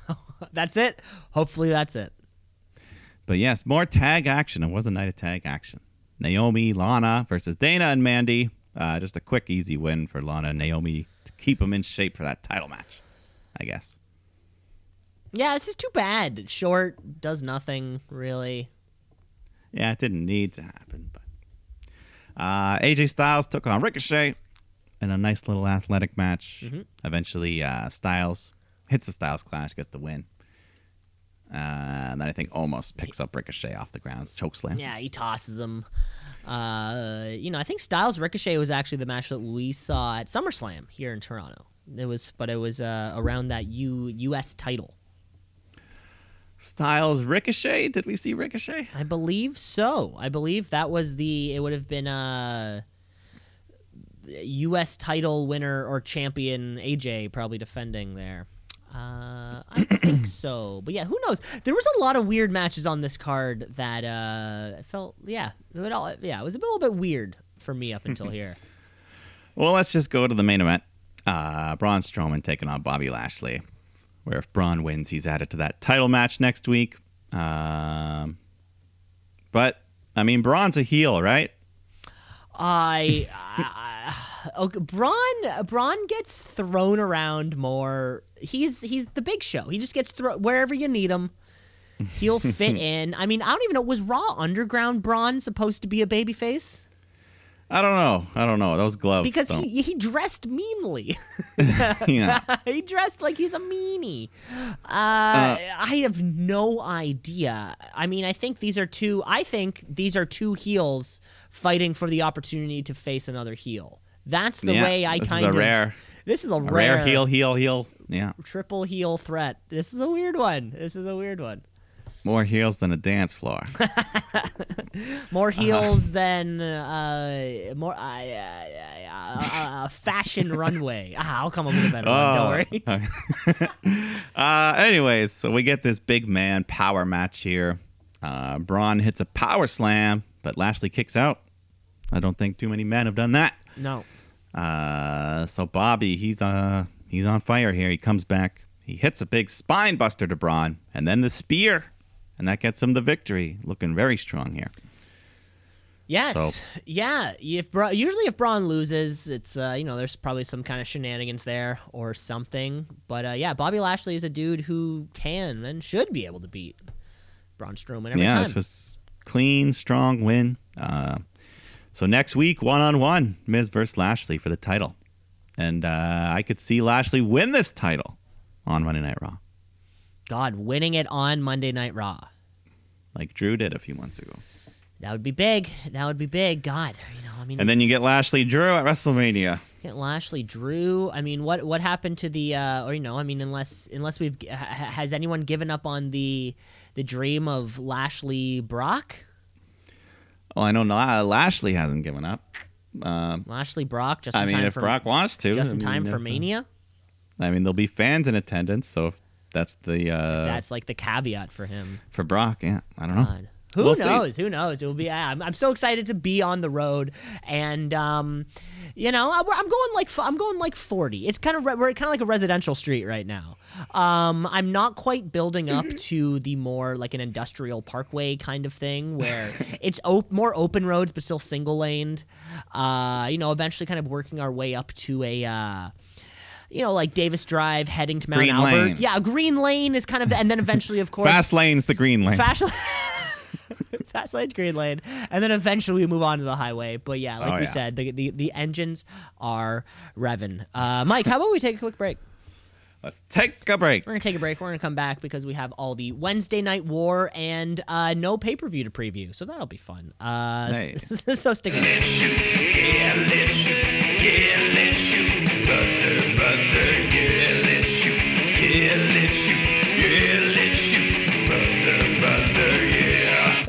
That's it. Hopefully that's it. But yes, more tag action. It was a night of tag action. Naomi, Lana versus Dana and Mandy. Uh, just a quick, easy win for Lana and Naomi to keep them in shape for that title match, I guess. Yeah, this is too bad. Short does nothing really. Yeah, it didn't need to happen, but uh, AJ Styles took on Ricochet in a nice little athletic match. Mm-hmm. Eventually, uh, Styles hits the Styles Clash, gets the win. Uh, and then I think almost picks up Ricochet off the ground, choke slams. Yeah, he tosses him. Uh, you know, I think Styles Ricochet was actually the match that we saw at SummerSlam here in Toronto. It was, but it was uh, around that U U.S. title. Styles Ricochet. Did we see Ricochet? I believe so. I believe that was the. It would have been a U.S. title winner or champion AJ probably defending there. Uh, I think so, but yeah, who knows? There was a lot of weird matches on this card that uh, felt, yeah, it all, yeah, it was a little bit weird for me up until here. Well, let's just go to the main event. Uh, Braun Strowman taking on Bobby Lashley. Where if Braun wins, he's added to that title match next week. Um, but I mean, Braun's a heel, right? I, I okay, Braun Braun gets thrown around more. He's he's the big show. He just gets thrown wherever you need him. He'll fit in. I mean, I don't even know. Was Raw Underground Braun supposed to be a babyface? I don't know. I don't know. Those gloves. Because don't- he he dressed meanly. yeah. he dressed like he's a meanie. Uh, I have no idea. I mean, I think these are two. I think these are two heels fighting for the opportunity to face another heel. That's the Yeah, way I this is kind a of. rare- This is a, A rare, rare heel, heel, heel. Yeah. triple heel threat. This is a weird one. This is a weird one. More heels than a dance floor. More Uh-huh. heels than uh, more uh, uh, uh, uh, fashion runway. Ah, I'll come up with a better one. Don't Oh. worry. uh, anyways, so we get this big man power match here. Uh, Braun hits a power slam, but Lashley kicks out. I don't think too many men have done that. No. Uh, so Bobby, he's uh he's on fire here. He comes back. He hits a big spine buster to Braun, and then the spear, and that gets him the victory. Looking very strong here. Yes. So- Yeah. If Bra- usually if Braun loses, it's uh, you know there's probably some kind of shenanigans there or something. But uh, yeah, Bobby Lashley is a dude who can and should be able to beat Braun Strowman every yeah, time. this was clean, strong win. Uh, so next week, one on one, Miz versus Lashley for the title, and uh, I could see Lashley win this title on Monday Night Raw, God, winning it on Monday Night Raw. like Drew did a few months ago. That would be big. That would be big. God, you know, I mean, And then you get Lashley Drew at WrestleMania. Get Lashley, Drew. I mean, what what happened to the uh, or you know, I mean, unless unless we've has anyone given up on the the dream of Lashley Brock? Well, I know Lashley hasn't given up. Um, Lashley Brock just in I mean, if for Brock wants to, just in I time mean, for Mania. I mean, there'll be fans in attendance, so if that's the uh, That's like the caveat for him. for Brock. Yeah, I don't know. Who We'll see. knows? Who knows? It will be. I'm, I'm so excited to be on the road, and um, you know, I, I'm going like I'm going like 40. It's kind of re- we're kind of like a residential street right now. Um, I'm not quite building up to the more like an industrial parkway kind of thing where it's op- more open roads but still single laned. Uh, you know, eventually kind of working our way up to a. Uh, you know, like Davis Drive heading to Mount Green Albert. lane. Yeah, Green Lane is kind of, and then eventually, of course, Fast lane's the green lane. Fast Fast lane, green lane, and then eventually we move on to the highway. But yeah, like Oh, we yeah. said, the, the the engines are revving. Uh, Mike, how about we take a quick break? Let's take a break. We're gonna take a break. We're gonna come back because we have all the Wednesday Night War and uh, no pay per view to preview, so that'll be fun. Uh, Hey. so stick with. Let's shoot, yeah, let's shoot, yeah, let's shoot, brother, brother, yeah, let's shoot, yeah, let's shoot, yeah, let's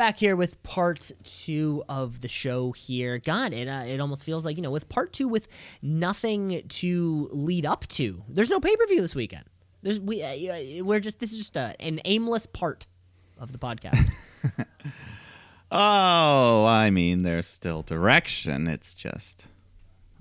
back here with part two of the show here. God, it uh, it almost feels like you know with part two with nothing to lead up to. There's no pay per view this weekend. There's we uh, we're just this is just a, an aimless part of the podcast. Oh, I mean, there's still direction. It's just,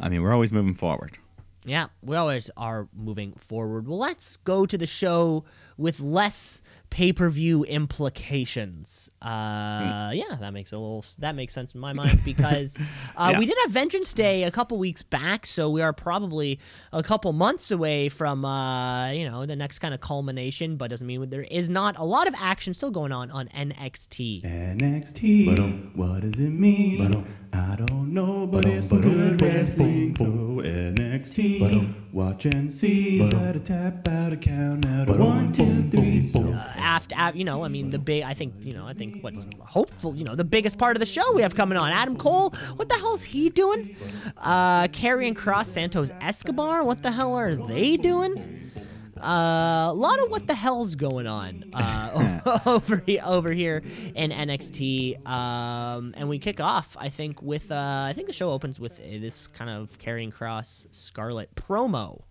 I mean, we're always moving forward. yeah, we always are moving forward. Well, let's go to the show with less pay per view implications. Uh, yeah, that makes a little that makes sense in my mind because uh, Yeah. we did have Vengeance Day a couple weeks back, so we are probably a couple months away from uh, you know the next kind of culmination. But doesn't mean there is not a lot of action still going on on NXT. NXT. What does it mean? I don't know, but it's some good wrestling. So NXT. Watch and see. Set a tap out a count out one, two, three. So after, you know, I mean, the big, I think, you know, I think what's hopeful, you know, the biggest part of the show we have coming on. Adam Cole, what the hell is he doing? Uh, Karrion Cross, Santos Escobar, what the hell are they doing? Uh, a lot of what the hell's going on uh, over he- over here in NXT, um, and we kick off. I think with uh, I think the show opens with uh, this kind of Karrion Cross Scarlett promo.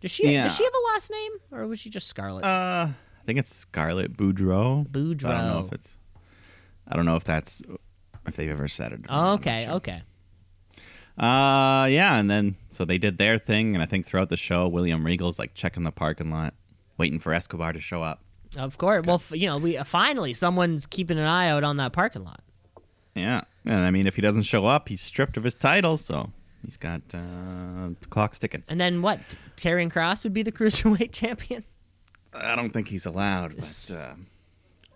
Does she Yeah. does she have a last name or was she just Scarlett? Uh, I think it's Scarlett Bordeaux. Bordeaux. I don't know if it's. I don't know if that's if they've ever said it. or not. I'm Oh, okay, sure. okay. Uh, yeah, and then so they did their thing, and I think throughout the show, William Regal's like checking the parking lot, waiting for Escobar to show up. Of course. Well, f- you know, we uh, finally someone's keeping an eye out on that parking lot. Yeah, and I mean, if he doesn't show up, he's stripped of his title, so he's got uh, the clock's ticking. And then what? Karrion Cross would be the cruiserweight champion. I don't think he's allowed, but uh,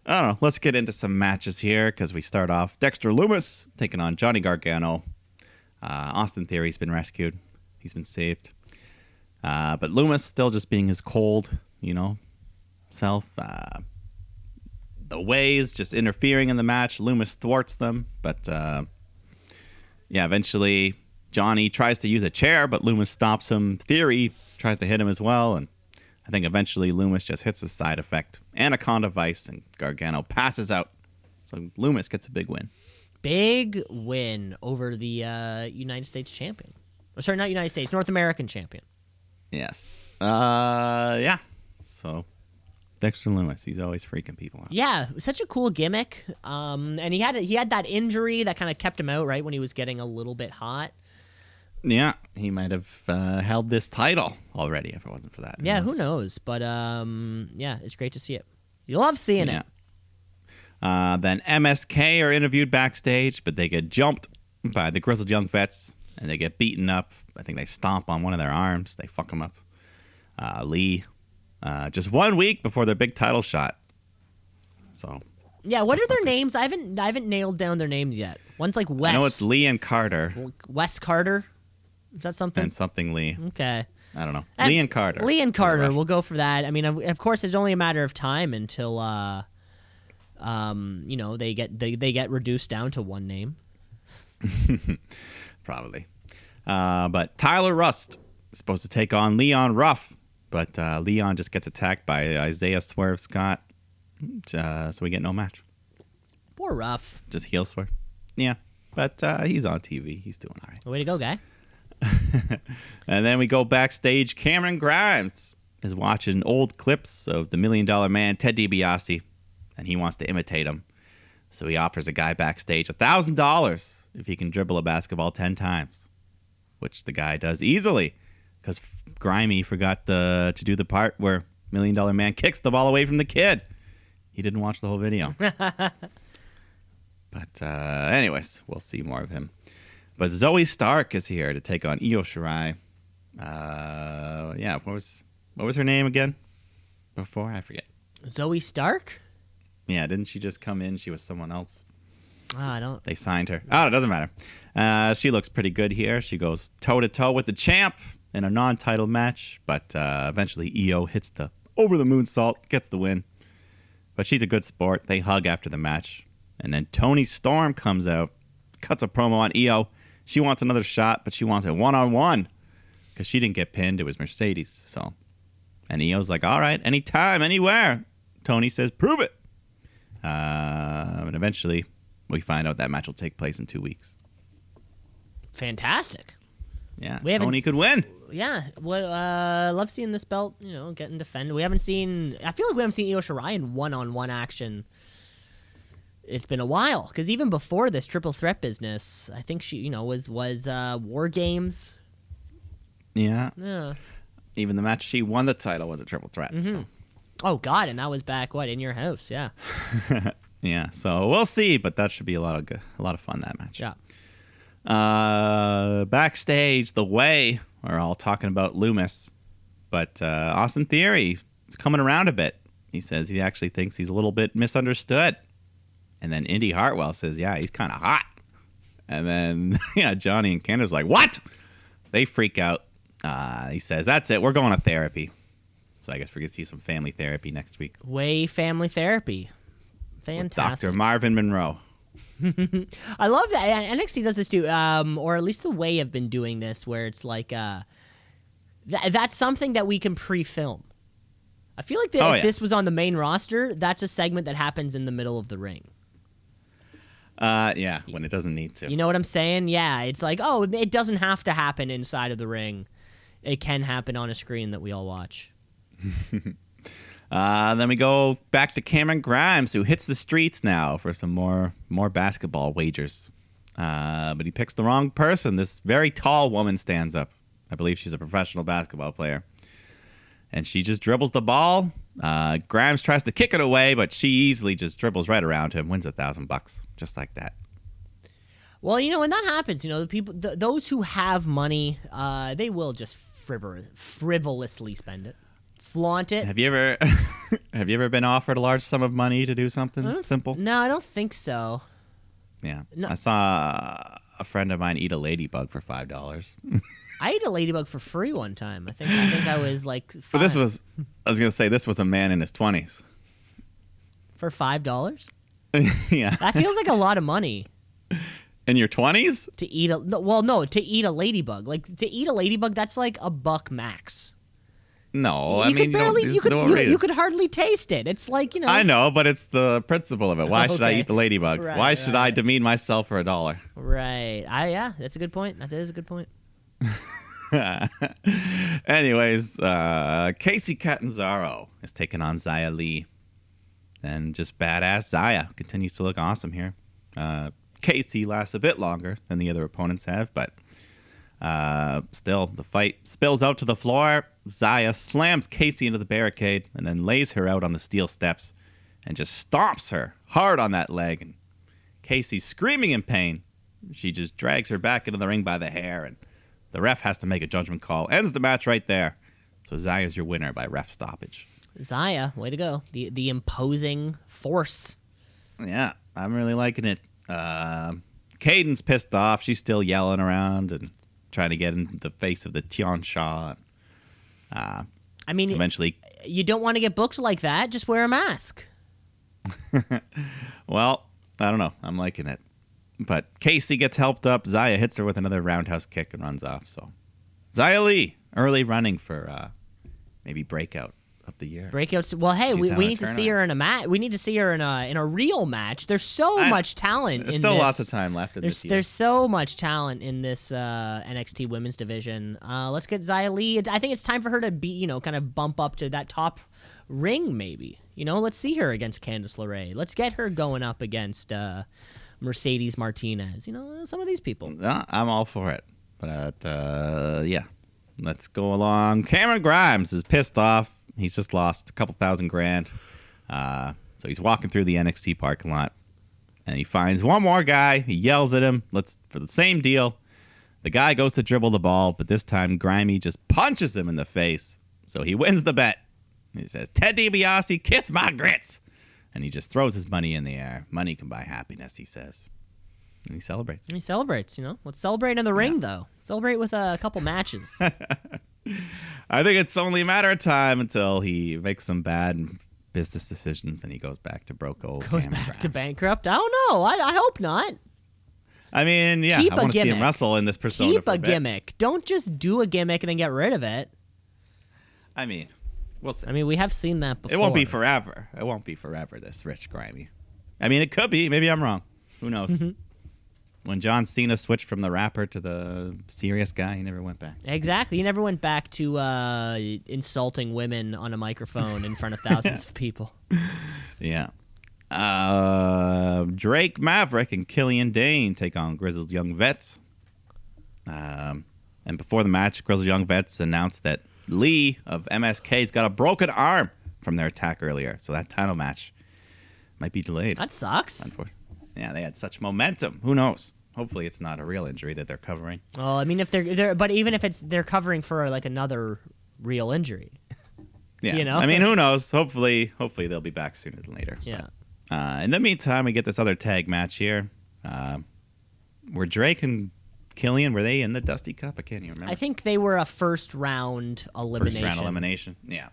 I don't know. Let's get into some matches here because we start off Dexter Lumis taking on Johnny Gargano. Uh, Austin Theory's been rescued; he's been saved, uh, but Lumis still just being his cold, you know, self. Uh, the Way's just interfering in the match. Lumis thwarts them, but uh, yeah, eventually Johnny tries to use a chair, but Lumis stops him. Theory tries to hit him as well, and I think eventually Lumis just hits the side effect. Anaconda Vise and Gargano passes out. So Lumis gets a big win. Big win over the uh, United States champion. Or, sorry, not United States, North American champion. Yes. Uh yeah. So Dexter Lumis, he's always freaking people out. Yeah, such a cool gimmick. Um, and he had he had that injury that kind of kept him out right when he was getting a little bit hot. Yeah, he might have uh, held this title already if it wasn't for that. Yeah, who knows? But um, yeah, it's great to see it. You love seeing Yeah. it. Uh, then MSK are interviewed backstage, but they get jumped by the Grizzled Young Vets and they get beaten up. I think they stomp on one of their arms. They fuck them up. Uh, Lee, uh, just one week before their big title shot. So Yeah, what are their names? I haven't I haven't nailed down their names yet. One's like Wes. I know it's Lee and Carter Wes Carter. Is that something? and something Lee. okay. I don't know. Lee and Carter. Lee and Carter. We'll go for that. I mean, of, of course, it's only a matter of time until, uh, um, you know, they get they, they get reduced down to one name. Probably. Uh, but Tyler Rust is supposed to take on Leon Ruff, but uh, Leon just gets attacked by Isaiah Swerve Scott. Uh, so we get no match. Poor Ruff. Just heel swerve. Yeah. But uh, he's on TV. He's doing all right. Way to go, guy. And then we go backstage. Cameron Grimes is watching old clips of the Million Dollar Man, Ted DiBiase, and he wants to imitate him. So he offers a guy backstage $1,000 if he can dribble a basketball 10 times, which the guy does easily because Grimy forgot the, to do the part where Million Dollar Man kicks the ball away from the kid. He didn't watch the whole video. but, uh, anyways, we'll see more of him. But Zoey Stark is here to take on Io Shirai. Uh, yeah, what was what was her name again? Before I forget. Zoey Stark. Yeah, didn't she just come in? She was someone else. Oh, I don't. They signed her. Oh, it doesn't matter. Uh, she looks pretty good here. She goes toe to toe with the champ in a non-title match, but uh, eventually Io hits the over the moonsault, gets the win. But she's a good sport. They hug after the match, and then Toni Storm comes out, cuts a promo on Io. She wants another shot, but she wants it one on one because she didn't get pinned. It was Mercedes. So, and Io's like, "All right, anytime, anywhere." Toni says, "Prove it." Uh, and eventually, we find out that match will take place in two weeks. Fantastic. Yeah, We Toni could win. Yeah. Well, uh, love seeing this belt. You know, getting defended. We haven't seen. I feel like we haven't seen Io Shirai in one-on-one action. It's been a while because even before this triple threat business, I think she, you know, was was uh, War Games. Yeah, Yeah. even the match she won the title was a triple threat. Mm-hmm. So. Oh God, and that was back what in your house? Yeah, Yeah, so we'll see, but that should be a lot of good, a lot of fun that match. yeah. Uh, backstage, the way we're all talking about Lumis, but uh, Austin Theory is coming around a bit. He says he actually thinks he's a little bit misunderstood, and then Indy Hartwell says, "Yeah, he's kind of hot." And then yeah, Johnny and Candice like, "What?" They freak out. Uh, he says, "That's it. We're going to therapy." So I guess we're gonna see some family therapy next week. Way family therapy. with Fantastic. Dr. Marvin Monroe. I love that and NXT does this too, um, or at least the way I've been doing this, where it's like uh, th- that's something that we can pre-film. I feel like that Oh, if yeah. this was on the main roster, that's a segment that happens in the middle of the ring. Uh, yeah, when it doesn't need to. You know what I'm saying? Yeah, it's like oh, it doesn't have to happen inside of the ring. It can happen on a screen that we all watch. Uh, then we go back to Cameron Grimes, who hits the streets now for some more more basketball wagers. Uh, but he picks the wrong person. This very tall woman stands up. I believe she's a professional basketball player, and she just dribbles the ball. Uh, Grimes tries to kick it away, but she easily just dribbles right around him, wins a thousand bucks just like that. Well, you know, when that happens, you know, the people, th- those who have money, uh, they will just frivol- frivolously spend it, flaunt it. Have you ever have you ever been offered a large sum of money to do something simple? No, I don't think so. Yeah, No. I saw a friend of mine eat a ladybug for five dollars. I ate a ladybug for free one time. I think I think I was like, But this was, I was gonna say, this was a man in his twenties. for five dollars. yeah, That feels like a lot of money in your twenties? to eat a. Well, no, to eat a ladybug. Like to eat a ladybug, that's like a buck max. No, you I mean could you don't- barely, you could, you, you could hardly taste it. It's like you know. I know, but it's the principle of it. Why should I eat the ladybug? Right, Why should I demean myself for a dollar? Right. I yeah, that's a good point. That is a good point. Anyways, uh, Kacy Catanzaro is taking on Zaya Lee. And just badass Zaya continues to look awesome here. Uh, Kacy lasts a bit longer than the other opponents have, but uh, still, the fight spills out to the floor. Zaya slams Kacy into the barricade and then lays her out on the steel steps and just stomps her hard on that leg. And Kacy's screaming in pain. She just drags her back into the ring by the hair, and the ref has to make a judgment call. Ends the match right there. So Zaya's your winner by ref stoppage. Zaya, way to go. The the imposing force. Yeah, I'm really liking it. Uh, Caden's pissed off. She's still yelling around and trying to get in the face of the Tian Sha. I mean, Eventually, you don't want to get booked like that. Just wear a mask. well, I don't know. I'm liking it. But Kacy gets helped up. Zaya hits her with another roundhouse kick and runs off. So Zaya Lee, early running for uh, maybe breakout of the year. Breakouts. Well, hey, She's we, we need to see her in a match. We need to see her in a in a real match. There's so I- much talent. There's in still this. lots of time left in There's this year. there's so much talent in this uh, NXT Women's Division. Uh, let's get Zia Lee. I think it's time for her to be, you know, kind of bump up to that top ring. Maybe, you know, let's see her against Candice LeRae. Let's get her going up against uh, Mercedes Martinez. You know, some of these people. Yeah, I'm all for it. But uh, yeah, let's go along. Cameron Grimes is pissed off. He's just lost a couple thousand grand. Uh, so he's walking through the NXT parking lot, and he finds one more guy. He yells at him. Let's for the same deal. The guy goes to dribble the ball, but this time Grimy just punches him in the face. So he wins the bet. He says, "Ted DiBiase, kiss my grits," and he just throws his money in the air. Money can buy happiness, he says, and he celebrates. And he celebrates. You know, let's celebrate in the ring though. Celebrate with a couple matches. I think it's only a matter of time until he makes some bad business decisions and he goes back to broke old. Goes back to bankrupt. I don't know. I, I hope not. I mean, yeah, Keep I a want to see him wrestle in this persona. Keep for a bit. gimmick. Don't just do a gimmick and then get rid of it. I mean, we'll see. I mean, we have seen that before. it won't be forever. It won't be forever. This rich grimy. I mean, it could be. Maybe I'm wrong. Who knows? Mm-hmm. When John Cena switched from the rapper to the serious guy, he never went back. Exactly. He never went back to uh, insulting women on a microphone in front of thousands of people. Yeah. Uh, Drake Maverick and Killian Dain take on Grizzled Young Vets. Um, and before the match, Grizzled Young Vets announced that Lee of MSK's got a broken arm from their attack earlier. So that title match might be delayed. That sucks. Yeah, they had such momentum. Who knows? Hopefully, it's not a real injury that they're covering. Well, I mean, if they're, they're but even if it's they're covering for like another real injury. Yeah, You know? I mean, who knows? Hopefully, hopefully they'll be back sooner than later. Yeah. Uh, in the meantime, we get this other tag match here. Uh, were Drake and Killian were they in the Dusty Cup? I can't even remember. I think they were a first round elimination. First round elimination. Yeah.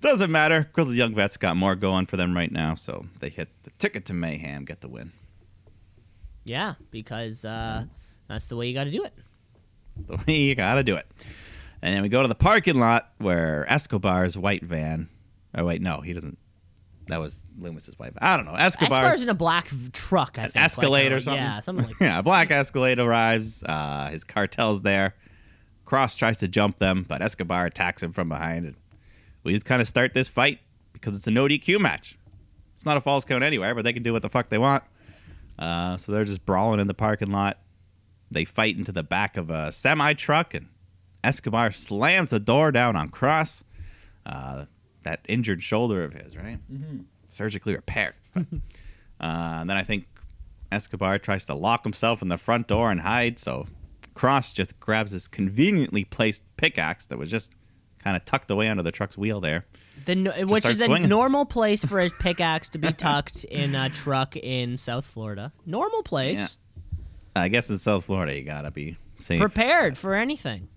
Doesn't matter. Grizzled Young Vets got more going for them right now, so they hit the ticket to mayhem, get the win. Yeah, because uh, that's the way you got to do it. That's the way you gotta do it. And then we go to the parking lot where Escobar's white van. Oh wait, no, he doesn't. That was Lumis's wife. I don't know. Escobar's Escobar's in a black truck. I think, Escalade like, or something. Yeah, something like that. yeah, a black Escalade arrives. Uh, his cartel's there. Cross tries to jump them, but Escobar attacks him from behind. And we just kind of start this fight because it's a no DQ match. It's not a false count anywhere, but they can do what the fuck they want. Uh, so they're just brawling in the parking lot. They fight into the back of a semi truck, and Escobar slams the door down on Cross. Uh, that injured shoulder of his, right? Mm-hmm. Surgically repaired. But, uh, and then I think Escobar tries to lock himself in the front door and hide. So Cross just grabs this conveniently placed pickaxe that was just kind of tucked away under the truck's wheel there. The no- which is a normal place for a pickaxe to be tucked in a truck in South Florida. Normal place. Yeah. I guess in South Florida, you gotta be safe. Prepared for anything.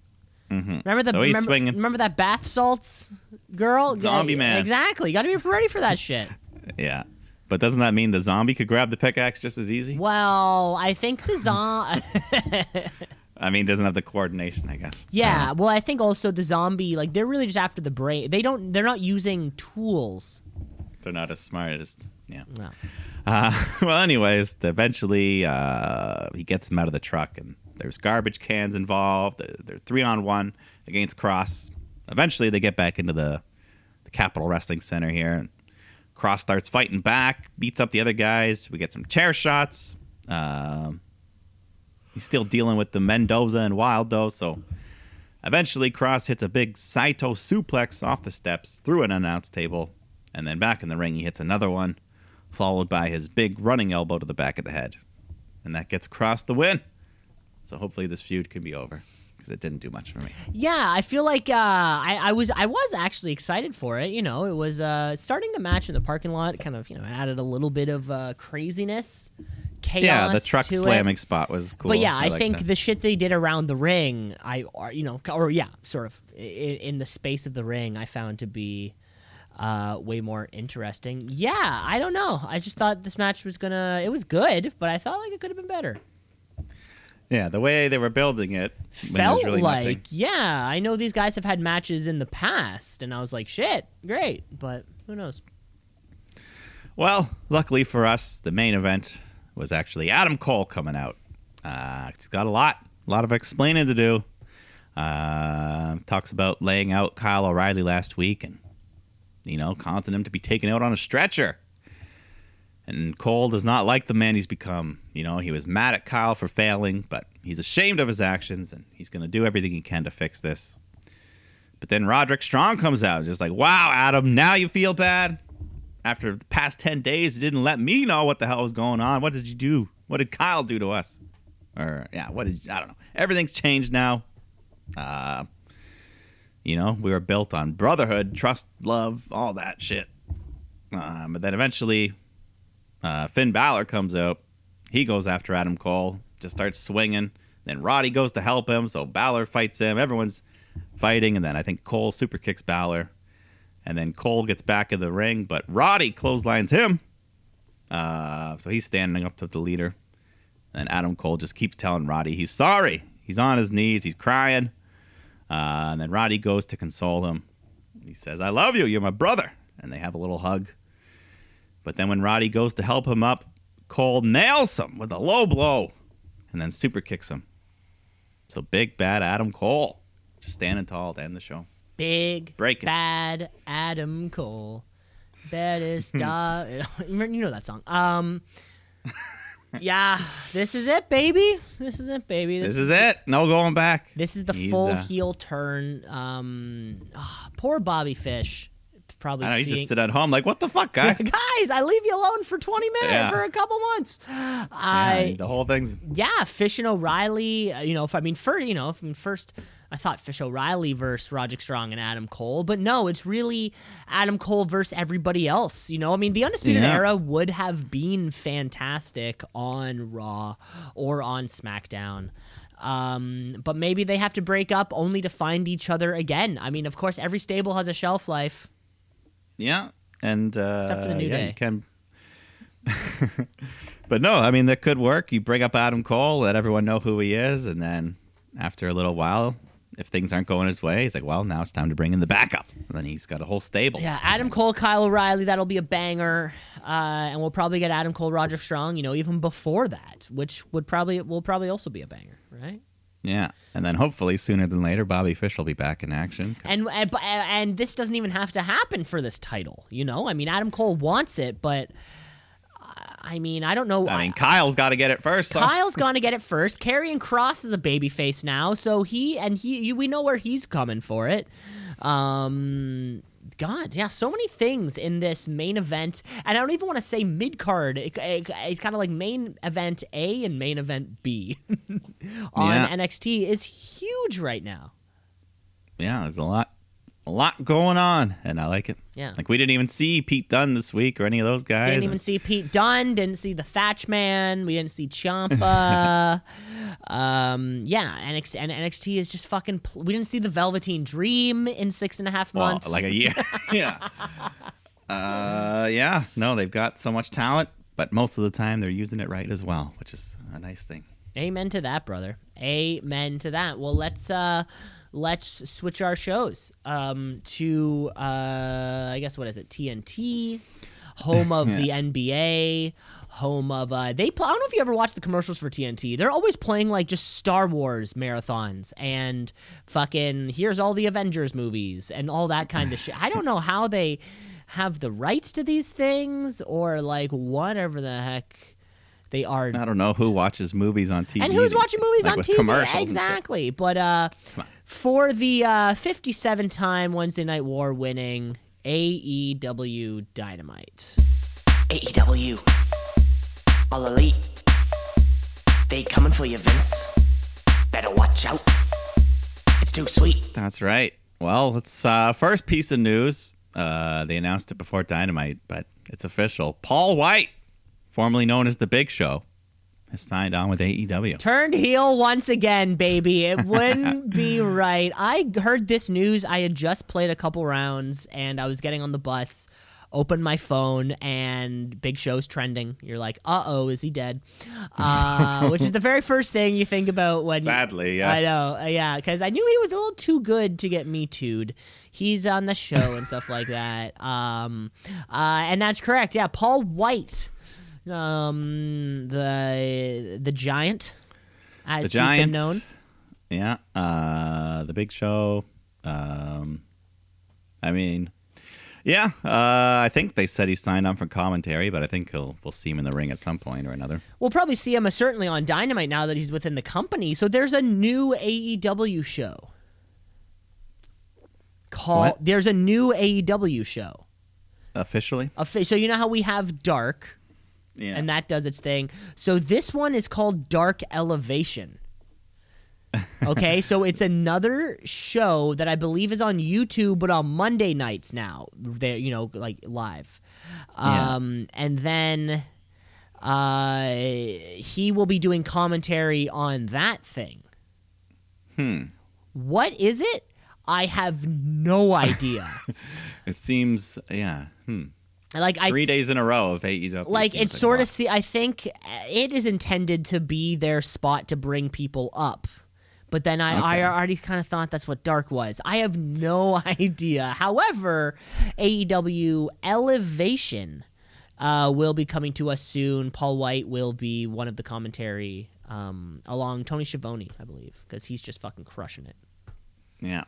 Remember the So remember, remember that bath salts girl? Zombie Yeah, man. Exactly. You got to be ready for that shit. yeah. But doesn't that mean the zombie could grab the pickaxe just as easy? Well, I think the zombie. I mean, doesn't have the coordination, I guess. yeah. Well, I think also the zombie. Like they're really just after the brain. They don't. They're not using tools. They're not as smart as yeah. No. Uh, well, anyways, eventually uh, he gets him out of the truck, and there's garbage cans involved. They're- three on one against Cross. Eventually, they get back into the the Capitol Wrestling Center here, and Cross starts fighting back, beats up the other guys. We get some chair shots. Um, he's still dealing with the Mendoza and Wilde though, so eventually Cross hits a big Saito suplex off the steps through an announce table, and then back in the ring he hits another one followed by his big running elbow to the back of the head. And that gets Cross the win. So hopefully this feud can be over because it didn't do much for me. Yeah, I feel like uh, I, I was I was actually excited for it. You know, it was uh, starting the match in the parking lot. Kind of you know added a little bit of uh, craziness, chaos. yeah, the truck to it. slamming spot was cool. But yeah, I, like think that. the shit they did around the ring, I or you know, or yeah, sort of in, in the space of the ring, I found to be uh, way more interesting. Yeah, I don't know. I just thought this match was gonna. It was good, but I thought like it could have been better. Yeah, the way they were building it Felt really like nothing. yeah, I know these guys have had matches in the past, and I was like, shit, great, but who knows? Well, luckily for us, the main event was actually Adam Cole coming out. Uh, he's got a lot, a lot of explaining to do. Uh, talks about laying out Kyle O'Reilly last week and, you know, causing him to be taken out on a stretcher. And Cole does not like the man he's become. You know, he was mad at Kyle for failing, but he's ashamed of his actions and he's going to do everything he can to fix this. But then Roderick Strong comes out, just like, wow, Adam, now you feel bad? After the past 10 days, you didn't let me know what the hell was going on. What did you do? What did Kyle do to us? Or, yeah, what did, I don't know. Everything's changed now. Uh, you know, we were built on brotherhood, trust, love, all that shit. Uh, but then eventually, uh, Finn Balor comes out. He goes after Adam Cole, just starts swinging. Then Roddy goes to help him, so Balor fights him. Everyone's fighting, and then I think Cole super kicks Balor. And then Cole gets back in the ring, but Roddy clotheslines him. Uh, so he's standing up to the leader. And Adam Cole just keeps telling Roddy he's sorry. He's on his knees, he's crying. Uh, and then Roddy goes to console him. He says, I love you, you're my brother. And they have a little hug. But then when Roddy goes to help him up, Cole nails him with a low blow and then super kicks him. So big bad Adam Cole just standing tall to end the show. Big Break it. bad Adam Cole, baddest dog. you know that song. Um, yeah, this is it, baby. This is it, baby. This is it. No going back. This is the He's, full uh, heel turn. Um, ah, poor Bobby Fish. Probably I know, seeing. just sit at home like, what the fuck, guys? Guys, I leave you alone for 20 minutes Yeah. for a couple months. Yeah, I the whole thing's yeah, Fish and O'Reilly. uh, You know, if I mean, first, you know, if I mean, first, I thought Fish O'Reilly versus Roderick Strong and Adam Cole, but no, it's really Adam Cole versus everybody else. You know, I mean, the Undisputed Yeah. Era would have been fantastic on Raw or on SmackDown. Um, but maybe they have to break up only to find each other again. I mean, of course, every stable has a shelf life. Yeah, and uh, Except for the New yeah, Day. You can... but no, I mean that could work. You bring up Adam Cole, let everyone know who he is, and then after a little while, if things aren't going his way, he's like, "Well, now it's time to bring in the backup." And then he's got a whole stable. Yeah, Adam Cole, Kyle O'Reilly, that'll be a banger. Uh, and we'll probably get Adam Cole, Roger Strong, you know, even before that, which would probably will probably also be a banger, right? Yeah, and then hopefully sooner than later, Bobby Fish will be back in action. And and, and this doesn't even have to happen for this title, you know. I mean, Adam Cole wants it, but uh, I mean, I don't know. I mean, Kyle's got to get it first. So. Kyle's got to get it first. Karrion Cross is a babyface now, so he and he we know where he's coming for it. Um, God, yeah, so many things in this main event, and I don't even want to say mid card. It, it- it's kind of like main event A and main event B on Yeah. NXT is huge right now. yeah, there's a lot, a lot going on, and I like it. Yeah. like we didn't even see Pete Dunne this week or any of those guys. Didn't even see Pete Dunne. Didn't see the Thatch Man. We didn't see Ciampa. um, yeah, NXT, and NXT is just fucking. Pl- we didn't see the Velveteen Dream in six and a half well, months. like a year. yeah. Uh, yeah. No, they've got so much talent, but most of the time they're using it right as well, which is a nice thing. Amen to that, brother. Amen to that. Well, let's uh let's switch our shows um to uh I guess what is it? TNT, home of the NBA, home of uh they pl- I don't know if you ever watched the commercials for TNT. They're always playing like just Star Wars marathons and fucking here's all the Avengers movies and all that kind of shit. I don't know how they have the rights to these things or like whatever the heck they are I don't know who watches movies on TV. and who's watching movies like on TV? Commercials. Exactly. But uh, for the uh, 57 time Wednesday Night War winning AEW Dynamite. AEW. All elite. They coming for you, Vince. Better watch out. It's too sweet. That's right. Well, it's uh, first piece of news. Uh, they announced it before Dynamite, but it's official. Paul White, formerly known as the Big Show, has signed on with AEW. Turned heel once again, baby. It wouldn't be right. I heard this news. I had just played a couple rounds and I was getting on the bus, opened my phone, and Big Show's trending. You're like, uh oh, is he dead? Uh, which is the very first thing you think about when. Sadly, yes. I know, uh, yeah, because I knew he was a little too good to get me too'd. He's on the show and stuff like that. Um, uh, and that's correct. Yeah, Paul White, um, the the giant, as The he's Giant. been known. Yeah. Uh, the Big Show. Um, I mean, yeah. Uh, I think they said he signed on for commentary, but I think he'll we'll see him in the ring at some point or another. We'll probably see him uh, certainly on Dynamite now that he's within the company. So there's a new AEW show. Call What? there's a new AEW show. Officially. Fa- So you know how we have Dark, Yeah. and that does its thing. So this one is called Dark Elevation. Okay, so it's another show that I believe is on YouTube, but on Monday nights now. There, you know, like live. Yeah. Um, and then uh, he will be doing commentary on that thing. Hmm. What is it? I have no idea. It seems. Yeah. Hmm. Like I Three days in a row of AEW. like it's sort of see i think uh, it is intended to be their spot to bring people up but then I, Okay. I already kind of thought that's what dark was i have no idea however aew elevation uh, will be coming to us soon paul white will be one of the commentary um, along tony Schiavone, i believe because he's just fucking crushing it Yeah.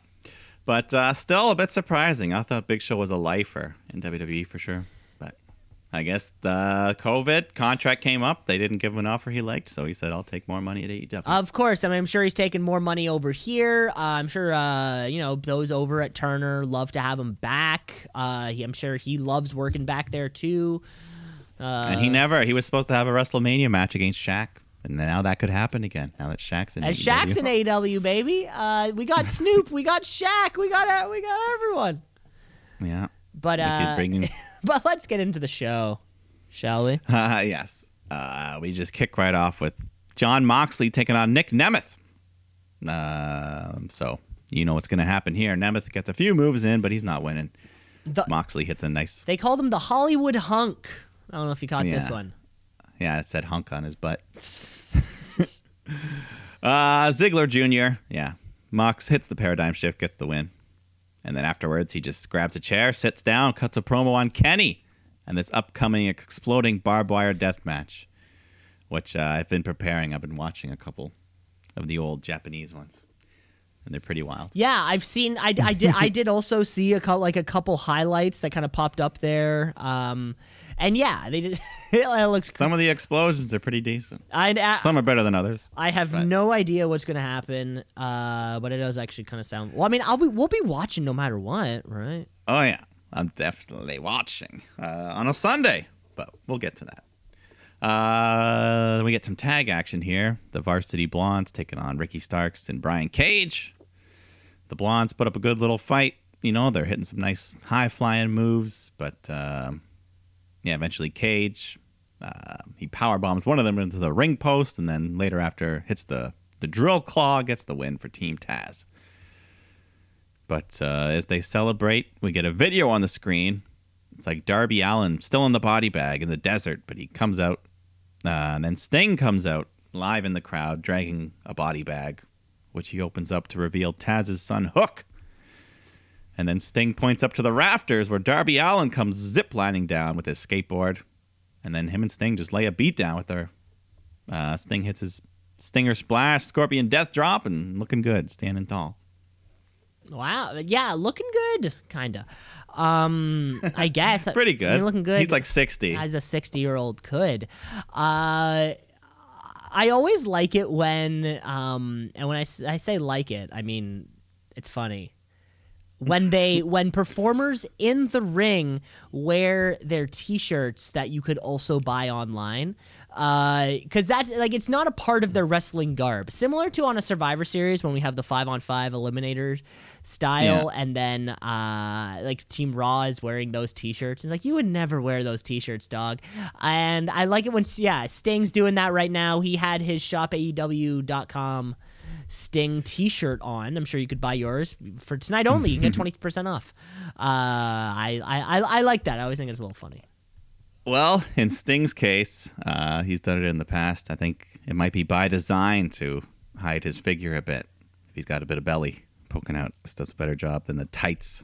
But uh, still a bit surprising. I thought Big Show was a lifer in WWE for sure. I guess the COVID contract came up. They didn't give him an offer he liked, so he said, "I'll take more money at AEW." Of course, I mean, I'm sure he's taking more money over here. Uh, I'm sure, uh, you know, those over at Turner love to have him back. Uh, he, I'm sure he loves working back there too. Uh, and he never. He was supposed to have a WrestleMania match against Shaq, and now that could happen again. Now that Shaq's in As AEW. Shaq's in AEW, baby. Uh, we got Snoop, we got Shaq, we got uh, we got everyone. Yeah. But uh, bring in. but let's get into the show, shall we? Uh, yes. Uh, we just kick right off with Jon Moxley taking on Nick Nemeth. Um, so you know what's going to happen here. Nemeth gets a few moves in, but he's not winning. The- Moxley hits a nice. They called him the Hollywood Hunk. I don't know if you caught this one. Yeah, it said hunk on his butt. uh, Ziggler Jr. Yeah. Mox hits the paradigm shift, gets the win. And then afterwards, he just grabs a chair, sits down, cuts a promo on Kenny and this upcoming exploding barbed wire death match, which uh, I've been preparing. I've been watching a couple of the old Japanese ones, and they're pretty wild. Yeah, I've seen. I, I did. I did also see a couple, like a couple highlights that kind of popped up there. Um, and yeah, they did. it looks. Some of the explosions are pretty decent. I, I, Some are better than others. I have but- no idea what's gonna happen. Uh, but it does actually kind of sound. Well, I mean, I'll be. We'll be watching no matter what, right? Oh yeah, I'm definitely watching uh, on a Sunday, but we'll get to that. Uh, we get some tag action here. The Varsity Blondes taking on Ricky Starks and Brian Cage. The Blondes put up a good little fight. You know, they're hitting some nice high flying moves, but um, yeah, eventually Cage uh, he power bombs one of them into the ring post, and then later after hits the the drill claw, gets the win for Team Taz. But uh, as they celebrate, we get a video on the screen. It's like Darby Allin still in the body bag in the desert, but he comes out, uh, and then Sting comes out live in the crowd, dragging a body bag, which he opens up to reveal Taz's son Hook. And then Sting points up to the rafters where Darby Allin comes ziplining down with his skateboard, and then him and Sting just lay a beat down with their. Uh, Sting hits his Stinger splash, Scorpion Death drop, and looking good, standing tall. Wow. Yeah, looking good, kinda. Um, I guess Pretty I good. mean, looking good. He's like 60. as a 60 year old could. Uh, I always like it when, um, and when I say like it, I mean it's funny. When they when performers in the ring wear their T-shirts that you could also buy online, because that's like it's not a part of their wrestling garb. Similar to on a Survivor Series when we have the five on five eliminator style, and then uh, like Team Raw is wearing those T-shirts. It's like you would never wear those T-shirts, dog. And I like it when yeah, Sting's doing that right now. He had his shopaew.com Sting T-shirt on. I'm sure you could buy yours for tonight only. You can get twenty percent off. Uh, I, I I I like that. I always think it's a little funny. Well, in Sting's case, uh, he's done it in the past. I think it might be by design to hide his figure a bit. If he's got a bit of belly poking out, this does a better job than the tights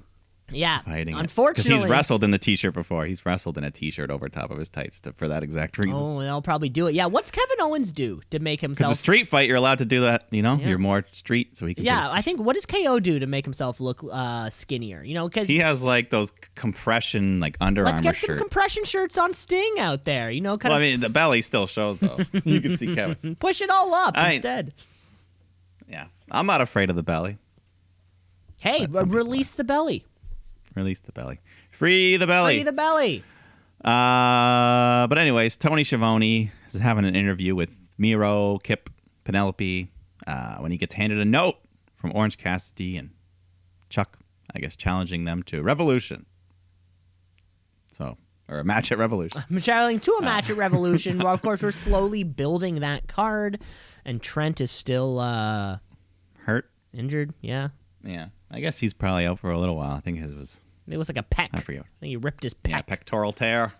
Yeah, of hiding unfortunately, Because he's wrestled in the t-shirt before. He's wrestled in a t-shirt over top of his tights to, for that exact reason. Oh, they'll probably do it. Yeah, what's Kevin Owens do to make Because himself? a street fight, you're allowed to do that. You know, Yeah. you're more street, so he can. yeah, I think what does KO do to make himself look uh, skinnier? You know, because he has like those compression, like Under let's get some shirt. compression shirts on Sting out there. You know, kind well, I mean, the belly still shows though. you can see Kevin push it all up I- instead. Yeah, I'm not afraid of the belly. Hey, release the belly. Release the belly. Free the belly. Free the belly. Uh, but anyways, Tony Schiavone is having an interview with Miro, Kip, Penelope uh, when he gets handed a note from Orange Cassidy and Chuck, I guess, challenging them to Revolution. So, or a match at Revolution. I'm traveling to a Uh. match at Revolution. well, of course, we're slowly building that card, and Trent is still uh, Hurt? injured. Yeah, Yeah. I guess he's probably out for a little while. I think his was, it was like a peck. I forget. I think he ripped his Yeah, pectoral tear.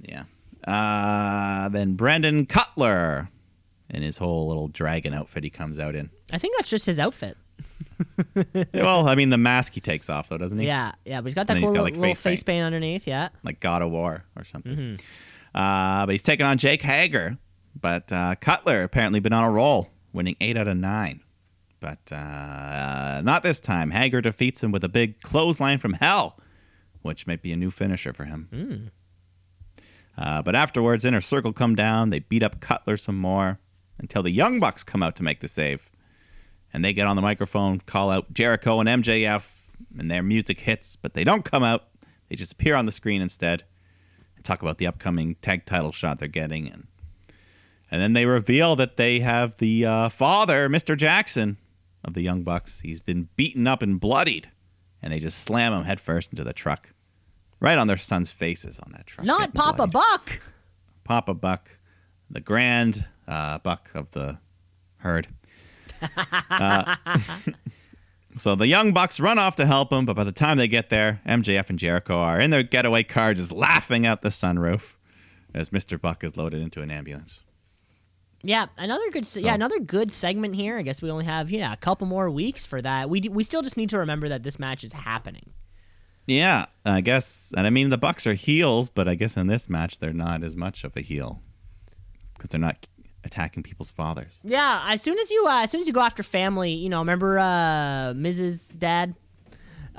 Yeah. Uh, then Brandon Cutler in his whole little dragon outfit he comes out in. I think that's just his outfit. well, I mean, the mask he takes off, though, doesn't he? Yeah, yeah, but he's got that cool got, little, like, little face face paint. paint underneath. Yeah. like God of War or something. Mm-hmm. Uh, but he's taking on Jake Hager. But uh, Cutler apparently been on a roll, winning eight out of nine. But uh, not this time. Hager defeats him with a big clothesline from hell, which might be a new finisher for him. Hmm. Uh, but afterwards, Inner Circle come down. They beat up Cutler some more until the Young Bucks come out to make the save. And they get on the microphone, call out Jericho and MJF, and their music hits, but they don't come out. They just appear on the screen instead and talk about the upcoming tag title shot they're getting. And, and then they reveal that they have the uh, father, Mr. Jackson, of the Young Bucks. He's been beaten up and bloodied. And they just slam him headfirst into the truck. Right on their son's faces on that truck. Not Papa bloodied. Buck. Papa Buck, the grand uh, buck of the herd. Uh, so the young bucks run off to help him, but by the time they get there, MJF and Jericho are in their getaway car just laughing out the sunroof as Mr. Buck is loaded into an ambulance. Yeah, another good. se- Yeah, another good segment here. I guess we only have yeah a couple more weeks for that. We d- we still just need to remember that this match is happening. Yeah, I guess, and I mean the Bucks are heels, but I guess in this match they're not as much of a heel because they're not attacking people's fathers. Yeah, as soon as you uh, as soon as you go after family, you know, remember uh, Mrs. Dad,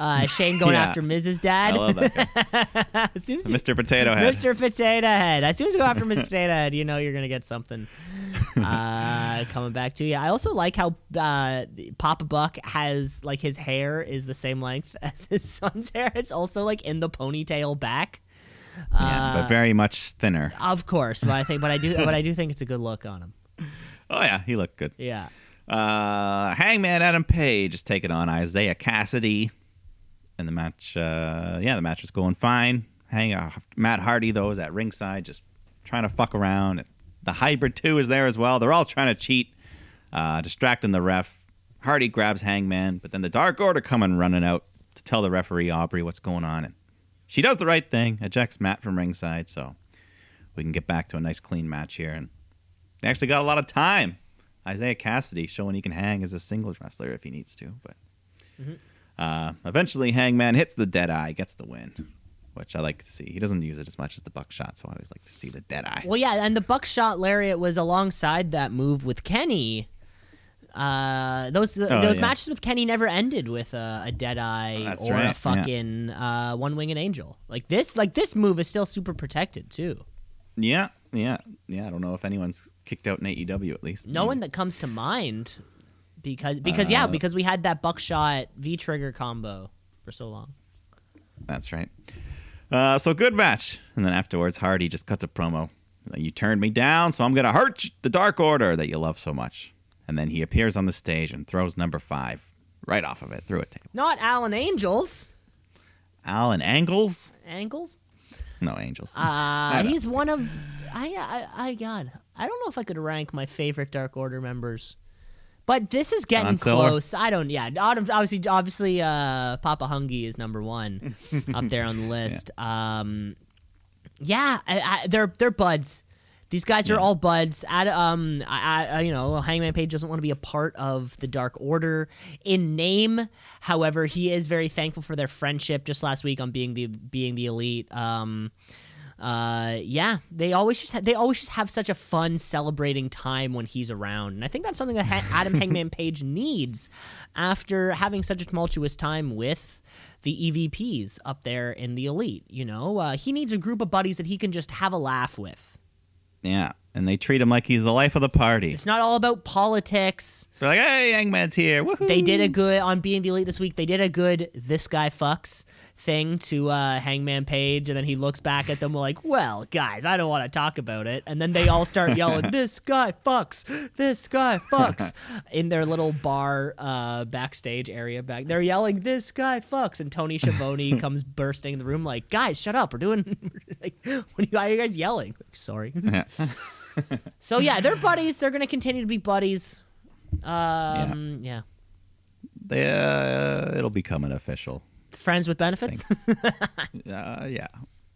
uh, Shane going Yeah. after Mrs. I Dad. love that guy. as soon as you, Mr. Potato Head. Mr. Potato Head. As soon as you go after Mr. Potato Head, you know you're gonna get something uh, coming back to you. I also like how uh, Papa Buck has like his hair is the same length as his son's hair. It's also like in the ponytail back. Yeah, but very much thinner. Of course, but I think, but I do, but I do think it's a good look on him. Oh yeah, he looked good. Yeah. Uh, Hangman Adam Page is taking on Isiah Kassidy, and the match. Uh, yeah, the match is going fine. Hang uh, Matt Hardy though is at ringside, just trying to fuck around. The Hybrid Two is there as well. They're all trying to cheat, uh, distracting the ref. Hardy grabs Hangman, but then the Dark Order come and running out to tell the referee Aubrey what's going on, and she does the right thing, ejects Matt from ringside, so we can get back to a nice clean match here. And they actually got a lot of time. Isiah Kassidy showing he can hang as a singles wrestler if he needs to, but uh, eventually Hangman hits the dead eye, gets the win, which I like to see. He doesn't use it as much as the buckshot, so I always like to see the dead eye. Well, yeah, and the buckshot lariat was alongside that move with Kenny. Uh, those those Oh, yeah. matches with Kenny never ended with a, a dead eye or right, a yeah. fucking uh, one winged angel. Like this, like this move is still super protected too. Yeah, yeah, yeah. I don't know if anyone's kicked out in AEW at least. No one that comes to mind because because yeah Uh, because we had that buckshot V trigger combo for so long. That's right. Uh, so good match. And then afterwards, Hardy just cuts a promo. You turned me down, so I'm gonna hurt the Dark Order that you love so much. And then he appears on the stage and throws number five right off of it through a table. Not Alan Angels Alan Angles? angles. No angels. Uh, he's one of I, I I God I don't know if I could rank my favorite Dark Order members, but this is getting close. I don't. Yeah, obviously, obviously, uh, Papa Hungy is number one up there on the list. Um, yeah, I, I, they're they're buds. These guys are all buds. Ad, um, I, I, you know, Hangman Page doesn't want to be a part of the Dark Order in name. However, he is very thankful for their friendship. Just last week on being the being the elite. Um, uh, yeah, they always just ha- they always just have such a fun celebrating time when he's around, and I think that's something that ha- Adam Hangman Page needs after having such a tumultuous time with the EVPs up there in the elite. You know, uh, he needs a group of buddies that he can just have a laugh with. yeah. And they treat him like he's the life of the party. It's not all about politics. They're like, hey, Hangman's here. Woohoo. They did a good on being the elite this week. They did a good this guy fucks thing to uh, Hangman Page, and then he looks back at them like, "Well, guys, I don't want to talk about it." And then they all start yelling, "This guy fucks! This guy fucks!" in their little bar uh, backstage area back. They're yelling, "This guy fucks!" And Tony Schiavone comes bursting in the room like, "Guys, shut up! We're doing like, what are you, why are you guys yelling?" Like, Sorry. Yeah. so yeah, they're buddies. They're gonna continue to be buddies. Um, yeah. They, uh, it'll become an official. Friends with benefits. Uh, yeah,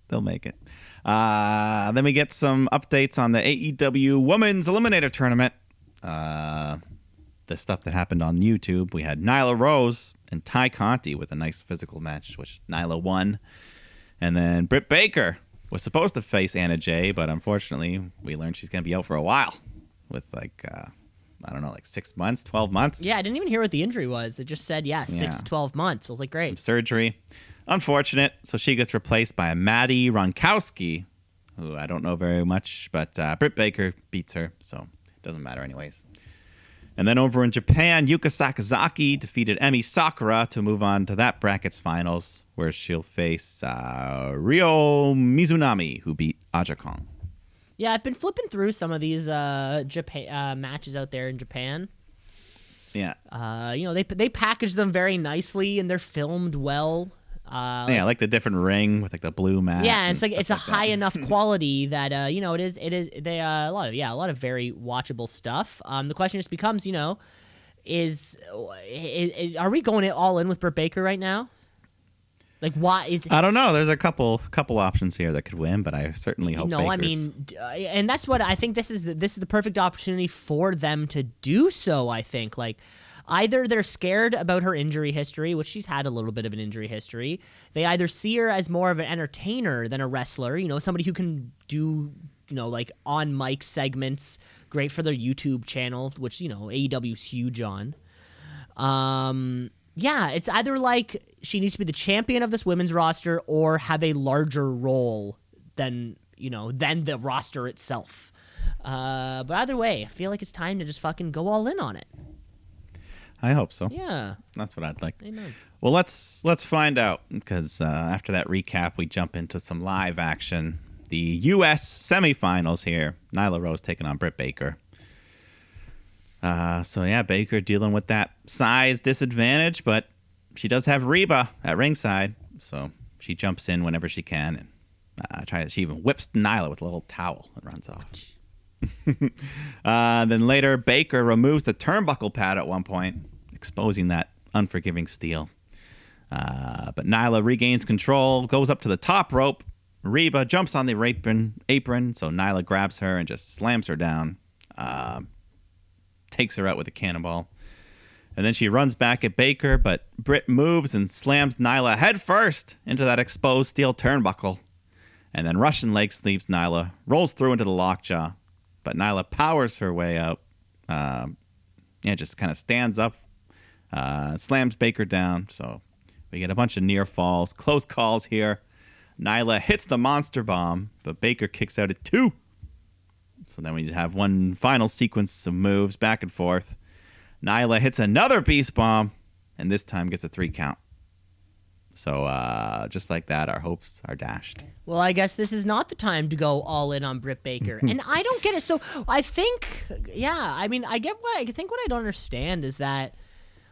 they'll make it. Uh, then we get some updates on the AEW Women's Eliminator Tournament. Uh, the stuff that happened on YouTube. We had Nyla Rose and Tay Conti with a nice physical match, which Nyla won. And then Britt Baker was supposed to face Anna Jay, but unfortunately, we learned she's going to be out for a while with like, uh, I don't know, like six months, 12 months. Yeah, I didn't even hear what the injury was. It just said, yeah, six Yeah. to 12 months. I was like, great. some surgery. Unfortunate. So she gets replaced by Maddie Ronkowski, who I don't know very much, but uh, Britt Baker beats her, so it doesn't matter anyways. And then over in Japan, Yuka Sakazaki defeated Emi Sakura to move on to that bracket's finals, where she'll face uh, Ryo Mizunami, who beat Aja Kong. Yeah, I've been flipping through some of these uh, Japan uh, matches out there in Japan. Yeah. Uh, you know, they they package them very nicely and they're filmed well. Uh, yeah, I like the different ring with like the blue mat. yeah, and it's like it's a that. high enough quality that uh, you know it is it is they uh, a lot of yeah a lot of very watchable stuff. Um, the question just becomes, you know, is, i i are we going it all in with Britt Baker right now? Like, why is I don't know. There's a couple couple options here that could win, but I certainly hope. no, I mean, and that's what I think. This is the, this is the perfect opportunity for them to do so. I think like either they're scared about her injury history, which she's had a little bit of an injury history. They either see her as more of an entertainer than a wrestler. You know, somebody who can do you know like on mic segments, great for their YouTube channel, which you know AEW's huge on. Um, yeah, it's either like she needs to be the champion of this women's roster or have a larger role than you know than the roster itself. Uh, but either way, I feel like it's time to just fucking go all in on it. I hope so. Yeah, That's what I'd like. amen. Well, let's let's find out because uh, after that recap, we jump into some live action. The U.S. semifinals here. Nyla Rose taking on Britt Baker. Uh, so yeah, Baker dealing with that size disadvantage, but she does have Reba at ringside, so she jumps in whenever she can and uh, try. She even whips Nyla with a little towel and runs off. uh, then later, Baker removes the turnbuckle pad at one point, exposing that unforgiving steel. Uh, but Nyla regains control, goes up to the top rope. Reba jumps on the apron, apron, so Nyla grabs her and just slams her down, uh, takes her out with a cannonball. And then she runs back at Baker, but Britt moves and slams Nyla headfirst into that exposed steel turnbuckle. And then Russian leg sweeps Nyla, rolls through into the lockjaw, but Nyla powers her way out. Um, yeah, just kind of stands up, uh, slams Baker down. So we get a bunch of near falls, close calls here. Nyla hits the monster bomb, but Baker kicks out at two. So then we have one final sequence of moves back and forth. Nyla hits another beast bomb, and this time gets a three count. So uh, just like that, our hopes are dashed. Well, I guess this is not the time to go all in on Britt Baker, and I don't get it. So I think, yeah, I mean, I get what I think. What I don't understand is that,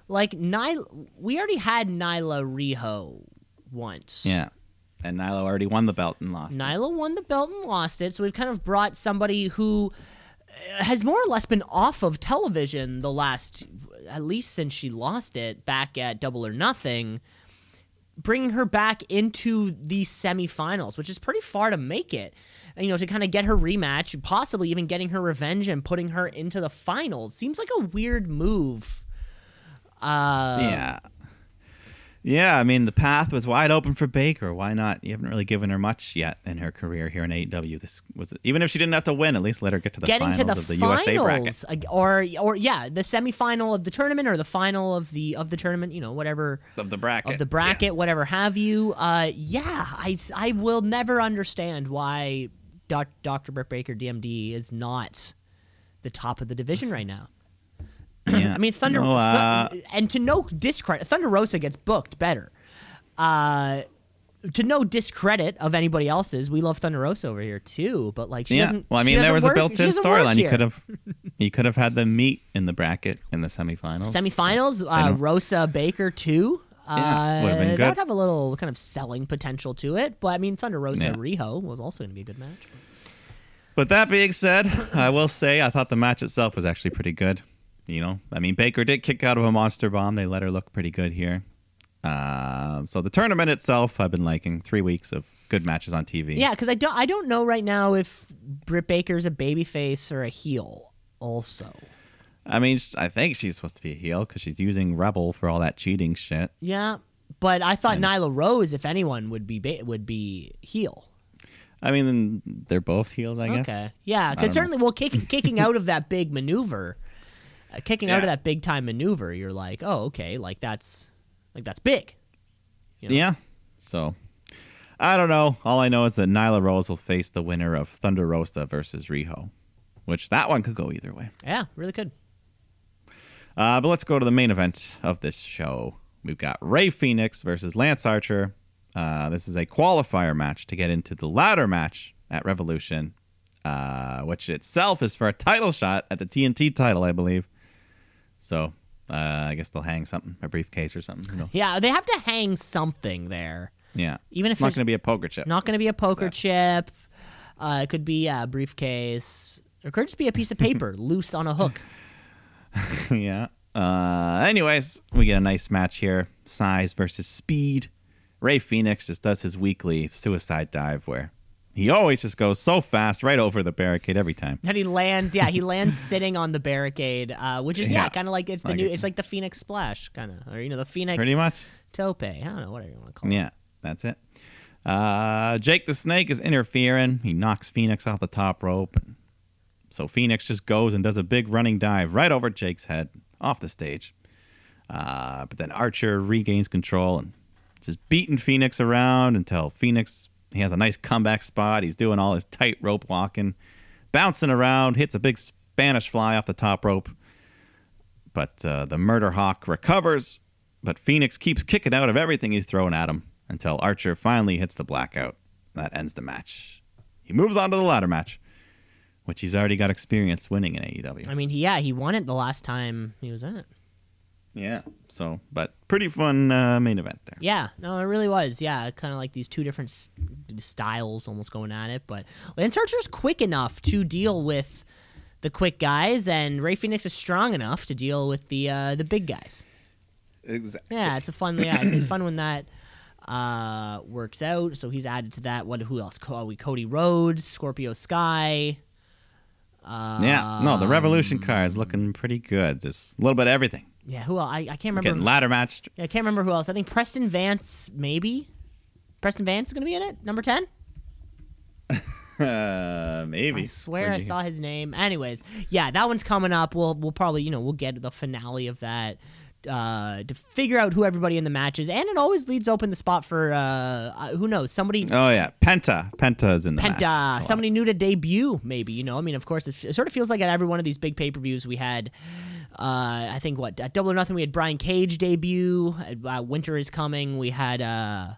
like, Nyla, we already had Nyla Riho once. Yeah. And Nyla already won the belt and lost. it. Nyla won the belt and lost it, so we've kind of brought somebody who uh, has more or less been off of television the last, at least since she lost it back at Double or Nothing, bringing her back into the semifinals, which is pretty far to make it. You know, to kind of get her rematch, possibly even getting her revenge and putting her into the finals seems like a weird move. Uh, Yeah. Yeah, I mean the path was wide open for Baker. Why not? You haven't really given her much yet in her career here in AEW. This was even if she didn't have to win, at least let her get to the getting finals to the, of the USA bracket. or or yeah, the semifinal of the tournament or the final of the of the tournament, you know, whatever Of the bracket. of the bracket, whatever have you. Uh, yeah, I I will never understand why Doc, Dr. Britt Baker DMD is not the top of the division right now. Yeah. yeah. I mean, Thunder, No, uh, Thu- and to no discredit, Thunder Rosa gets booked better. Uh, to no discredit of anybody else's, we love Thunder Rosa over here too. But like, she yeah. doesn't. Well, I mean, there was work- a built-in storyline. You could have, you could have had them meet in the bracket in the semifinals. semifinals. Uh, Rosa Baker too. Uh, Yeah, would've been That would have a little kind of selling potential to it. But I mean, Thunder Rosa Yeah. Riho was also going to be a good match. But that being said, I will say I thought the match itself was actually pretty good. You know, I mean, Baker did kick out of a monster bomb. They let her look pretty good here. Um, so the tournament itself, I've been liking. Three weeks of good matches on TV. Yeah, because I don't I don't know right now if Britt Baker's a babyface or a heel. Also, I mean, I think she's supposed to be a heel because she's using Rebel for all that cheating shit. yeah, but I thought Nyla Rose, if anyone, would be ba- would be heel. I mean, they're both heels, I guess. Okay, yeah, because certainly, well, kicking kicking out of that big maneuver, kicking out of that big time maneuver, you're like, oh, okay, like that's like that's big. You know? Yeah. So I don't know. All I know is that Nyla Rose will face the winner of Thunder Rosa versus Riho, which that one could go either way. Yeah, really could. Uh, but let's go to the main event of this show. We've got Rey Fenix versus Lance Archer. Uh, this is a qualifier match to get into the ladder match at Revolution, uh, which itself is for a title shot at the TNT title, I believe. So uh, I guess they'll hang something, a briefcase or something. Who knows? Yeah, they have to hang something there. Yeah. Even if it's not going to be a poker chip. Not going to be a poker chip. Uh, it could be a briefcase. Or it could just be a piece of paper loose on a hook. yeah. Uh, anyways, we get a nice match here. Size versus speed. Rey Fenix just does his weekly suicide dive where he always just goes so fast right over the barricade every time. And he lands, yeah, he lands sitting on the barricade, uh, which is yeah, Yeah. kind of like it's the Like new, it- it's like the Phoenix Splash, kind of, or you know, the Phoenix Pretty much. Tope. I don't know whatever you want to call it. Yeah, that's it. Uh, Jake the Snake is interfering. He knocks Fenix off the top rope. And so Fenix just goes and does a big running dive right over Jake's head off the stage. Uh, but then Archer regains control and just beating Fenix around until Fenix he has a nice comeback spot. He's doing all his tight rope walking, bouncing around, hits a big Spanish fly off the top rope. But uh, the Murder Hawk recovers, but Fenix keeps kicking out of everything he's throwing at him until Archer finally hits the blackout. That ends the match. He moves on to the ladder match, which he's already got experience winning in AEW. I mean, yeah, he won it the last time he was in it. Yeah. So, but pretty fun uh, main event there. Yeah, no, it really was. Yeah, kind of like these two different s- styles almost going at it. But Lance Archer's quick enough to deal with the quick guys, and Rey Fenix is strong enough to deal with the uh, the big guys. Exactly. Yeah, it's a fun. Yeah, it's, it's fun when that uh, works out. So he's added to that. What? Who else? Co- we Cody Rhodes, Scorpio Sky. Uh, Yeah. No, the Revolution car is looking pretty good. Just a little bit of everything. Yeah, who else? I, I can't remember. Getting ladder matched. I can't remember who else. I think Preston Vance, maybe. Preston Vance is going to be in it, number 10. Uh, maybe. I swear Where'd I you- saw his name. Anyways, yeah, that one's coming up. We'll we'll probably, you know, we'll get the finale of that uh to figure out who everybody in the match is and it always leads open the spot for uh, uh who knows somebody Oh yeah, Penta. Penta is in the match. Penta, lot. somebody new to debut, maybe. You know, I mean, of course, it, it sort of feels like at every one of these big pay per views we had. Uh, I think what at Double or Nothing we had Brian Cage debut. Uh, Winter is coming. We had uh,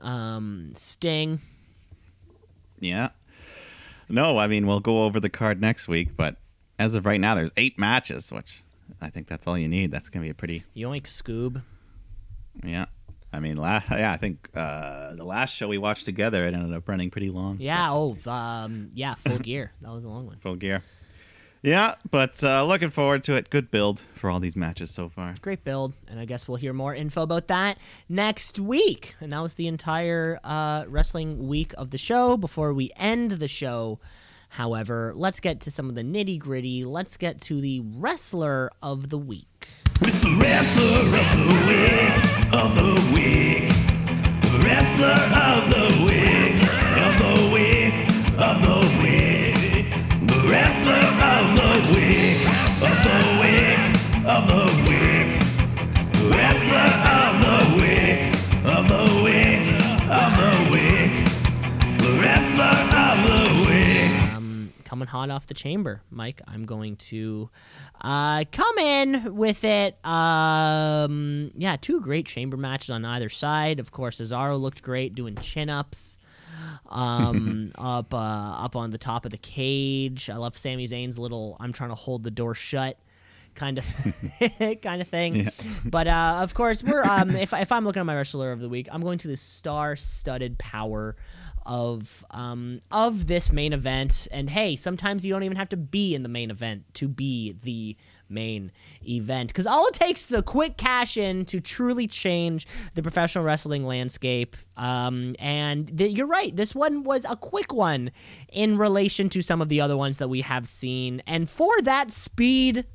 um, Sting. Yeah. No, I mean we'll go over the card next week, but as of right now, there's eight matches, which I think that's all you need. That's gonna be a pretty Yoink Scoob. yeah. I mean, la- yeah, I think uh, the last show we watched together it ended up running pretty long. Yeah. Oh, um, yeah. Full gear. That was a long one. Full gear. Yeah, but uh, looking forward to it. Good build for all these matches so far. Great build, and I guess we'll hear more info about that next week. And that was the entire uh, wrestling week of the show. Before we end the show, however, let's get to some of the nitty gritty. Let's get to the wrestler of the week. It's the wrestler of the week, of the week. The wrestler of the week, of the week, of the week. The wrestler of the week, of the week, of the week. Wrestler of the week, of the week, of the week. Wrestler of the week. Um, coming hot off the chamber, Mike. I'm going to uh, come in with it. Um, yeah, two great chamber matches on either side. Of course, Cesaro looked great doing chin ups. Um, up uh, up on the top of the cage. I love Sami Zayn's little "I'm trying to hold the door shut" kind of kind of thing. But uh, of course, we're um, if if I'm looking at my wrestler of the week, I'm going to the star-studded power of um, of this main event. And hey, sometimes you don't even have to be in the main event to be the main event because all it takes is a quick cash in to truly change the professional wrestling landscape. Um, and th- you're right, this one was a quick one in relation to some of the other ones that we have seen. And for that speed,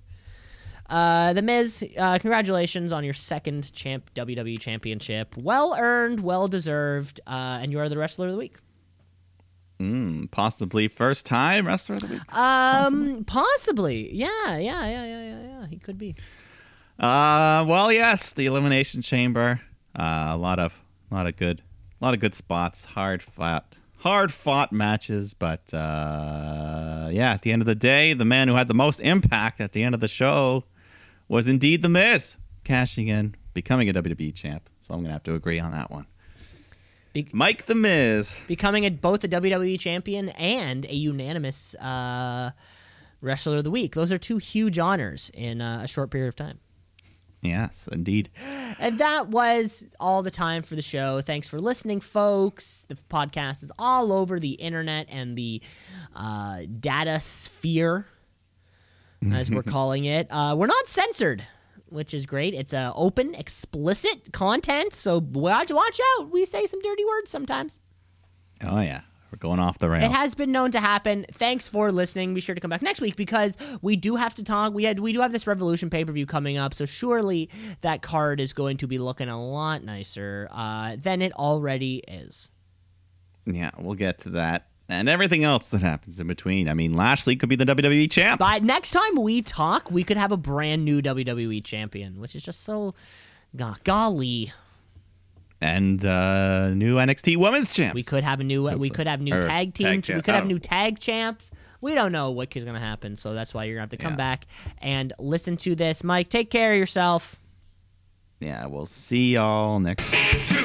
uh, the Miz, uh, congratulations on your second champ WWE Championship. Well earned, well deserved, uh, and you are the wrestler of the week. Mm, possibly first time wrestler of the week. Um, possibly, yeah, yeah, yeah, yeah, yeah, yeah. He could be. Uh, well, yes, the Elimination Chamber. Uh, a lot of, a lot of good, A lot of good spots, hard fought, hard fought matches. But uh, yeah, at the end of the day, the man who had the most impact at the end of the show was indeed the Miz, cashing in, becoming a WWE champ. So I'm gonna have to agree on that one. Be- Mike the Miz. becoming a, both a WWE champion and a unanimous uh, wrestler of the week. Those are two huge honors in uh, a short period of time. Yes, indeed. And that was all the time for the show. Thanks for listening, folks. The podcast is all over the internet and the uh, data sphere, as we're calling it. Uh, we're not censored, which is great. It's uh, open, explicit content. So watch, watch out. We say some dirty words sometimes. Oh yeah, we're going off the rails. It has been known to happen. Thanks for listening. Be sure to come back next week because we do have to talk. We had we do have this Revolution pay per view coming up, so surely that card is going to be looking a lot nicer uh, than it already is. yeah, we'll get to that and everything else that happens in between. I mean, Lashley could be the WWE champ. But next time we talk, we could have a brand new WWE champion, which is just so golly. and uh, new NXT Women's Champs. We could have a new we could have new Or tag team. tag we could have oh. new tag champs. We don't know what is going to happen, so that's why you're going to have to come Yeah. back and listen to this. Mike, take care of yourself. Yeah, we'll see y'all next. Shoot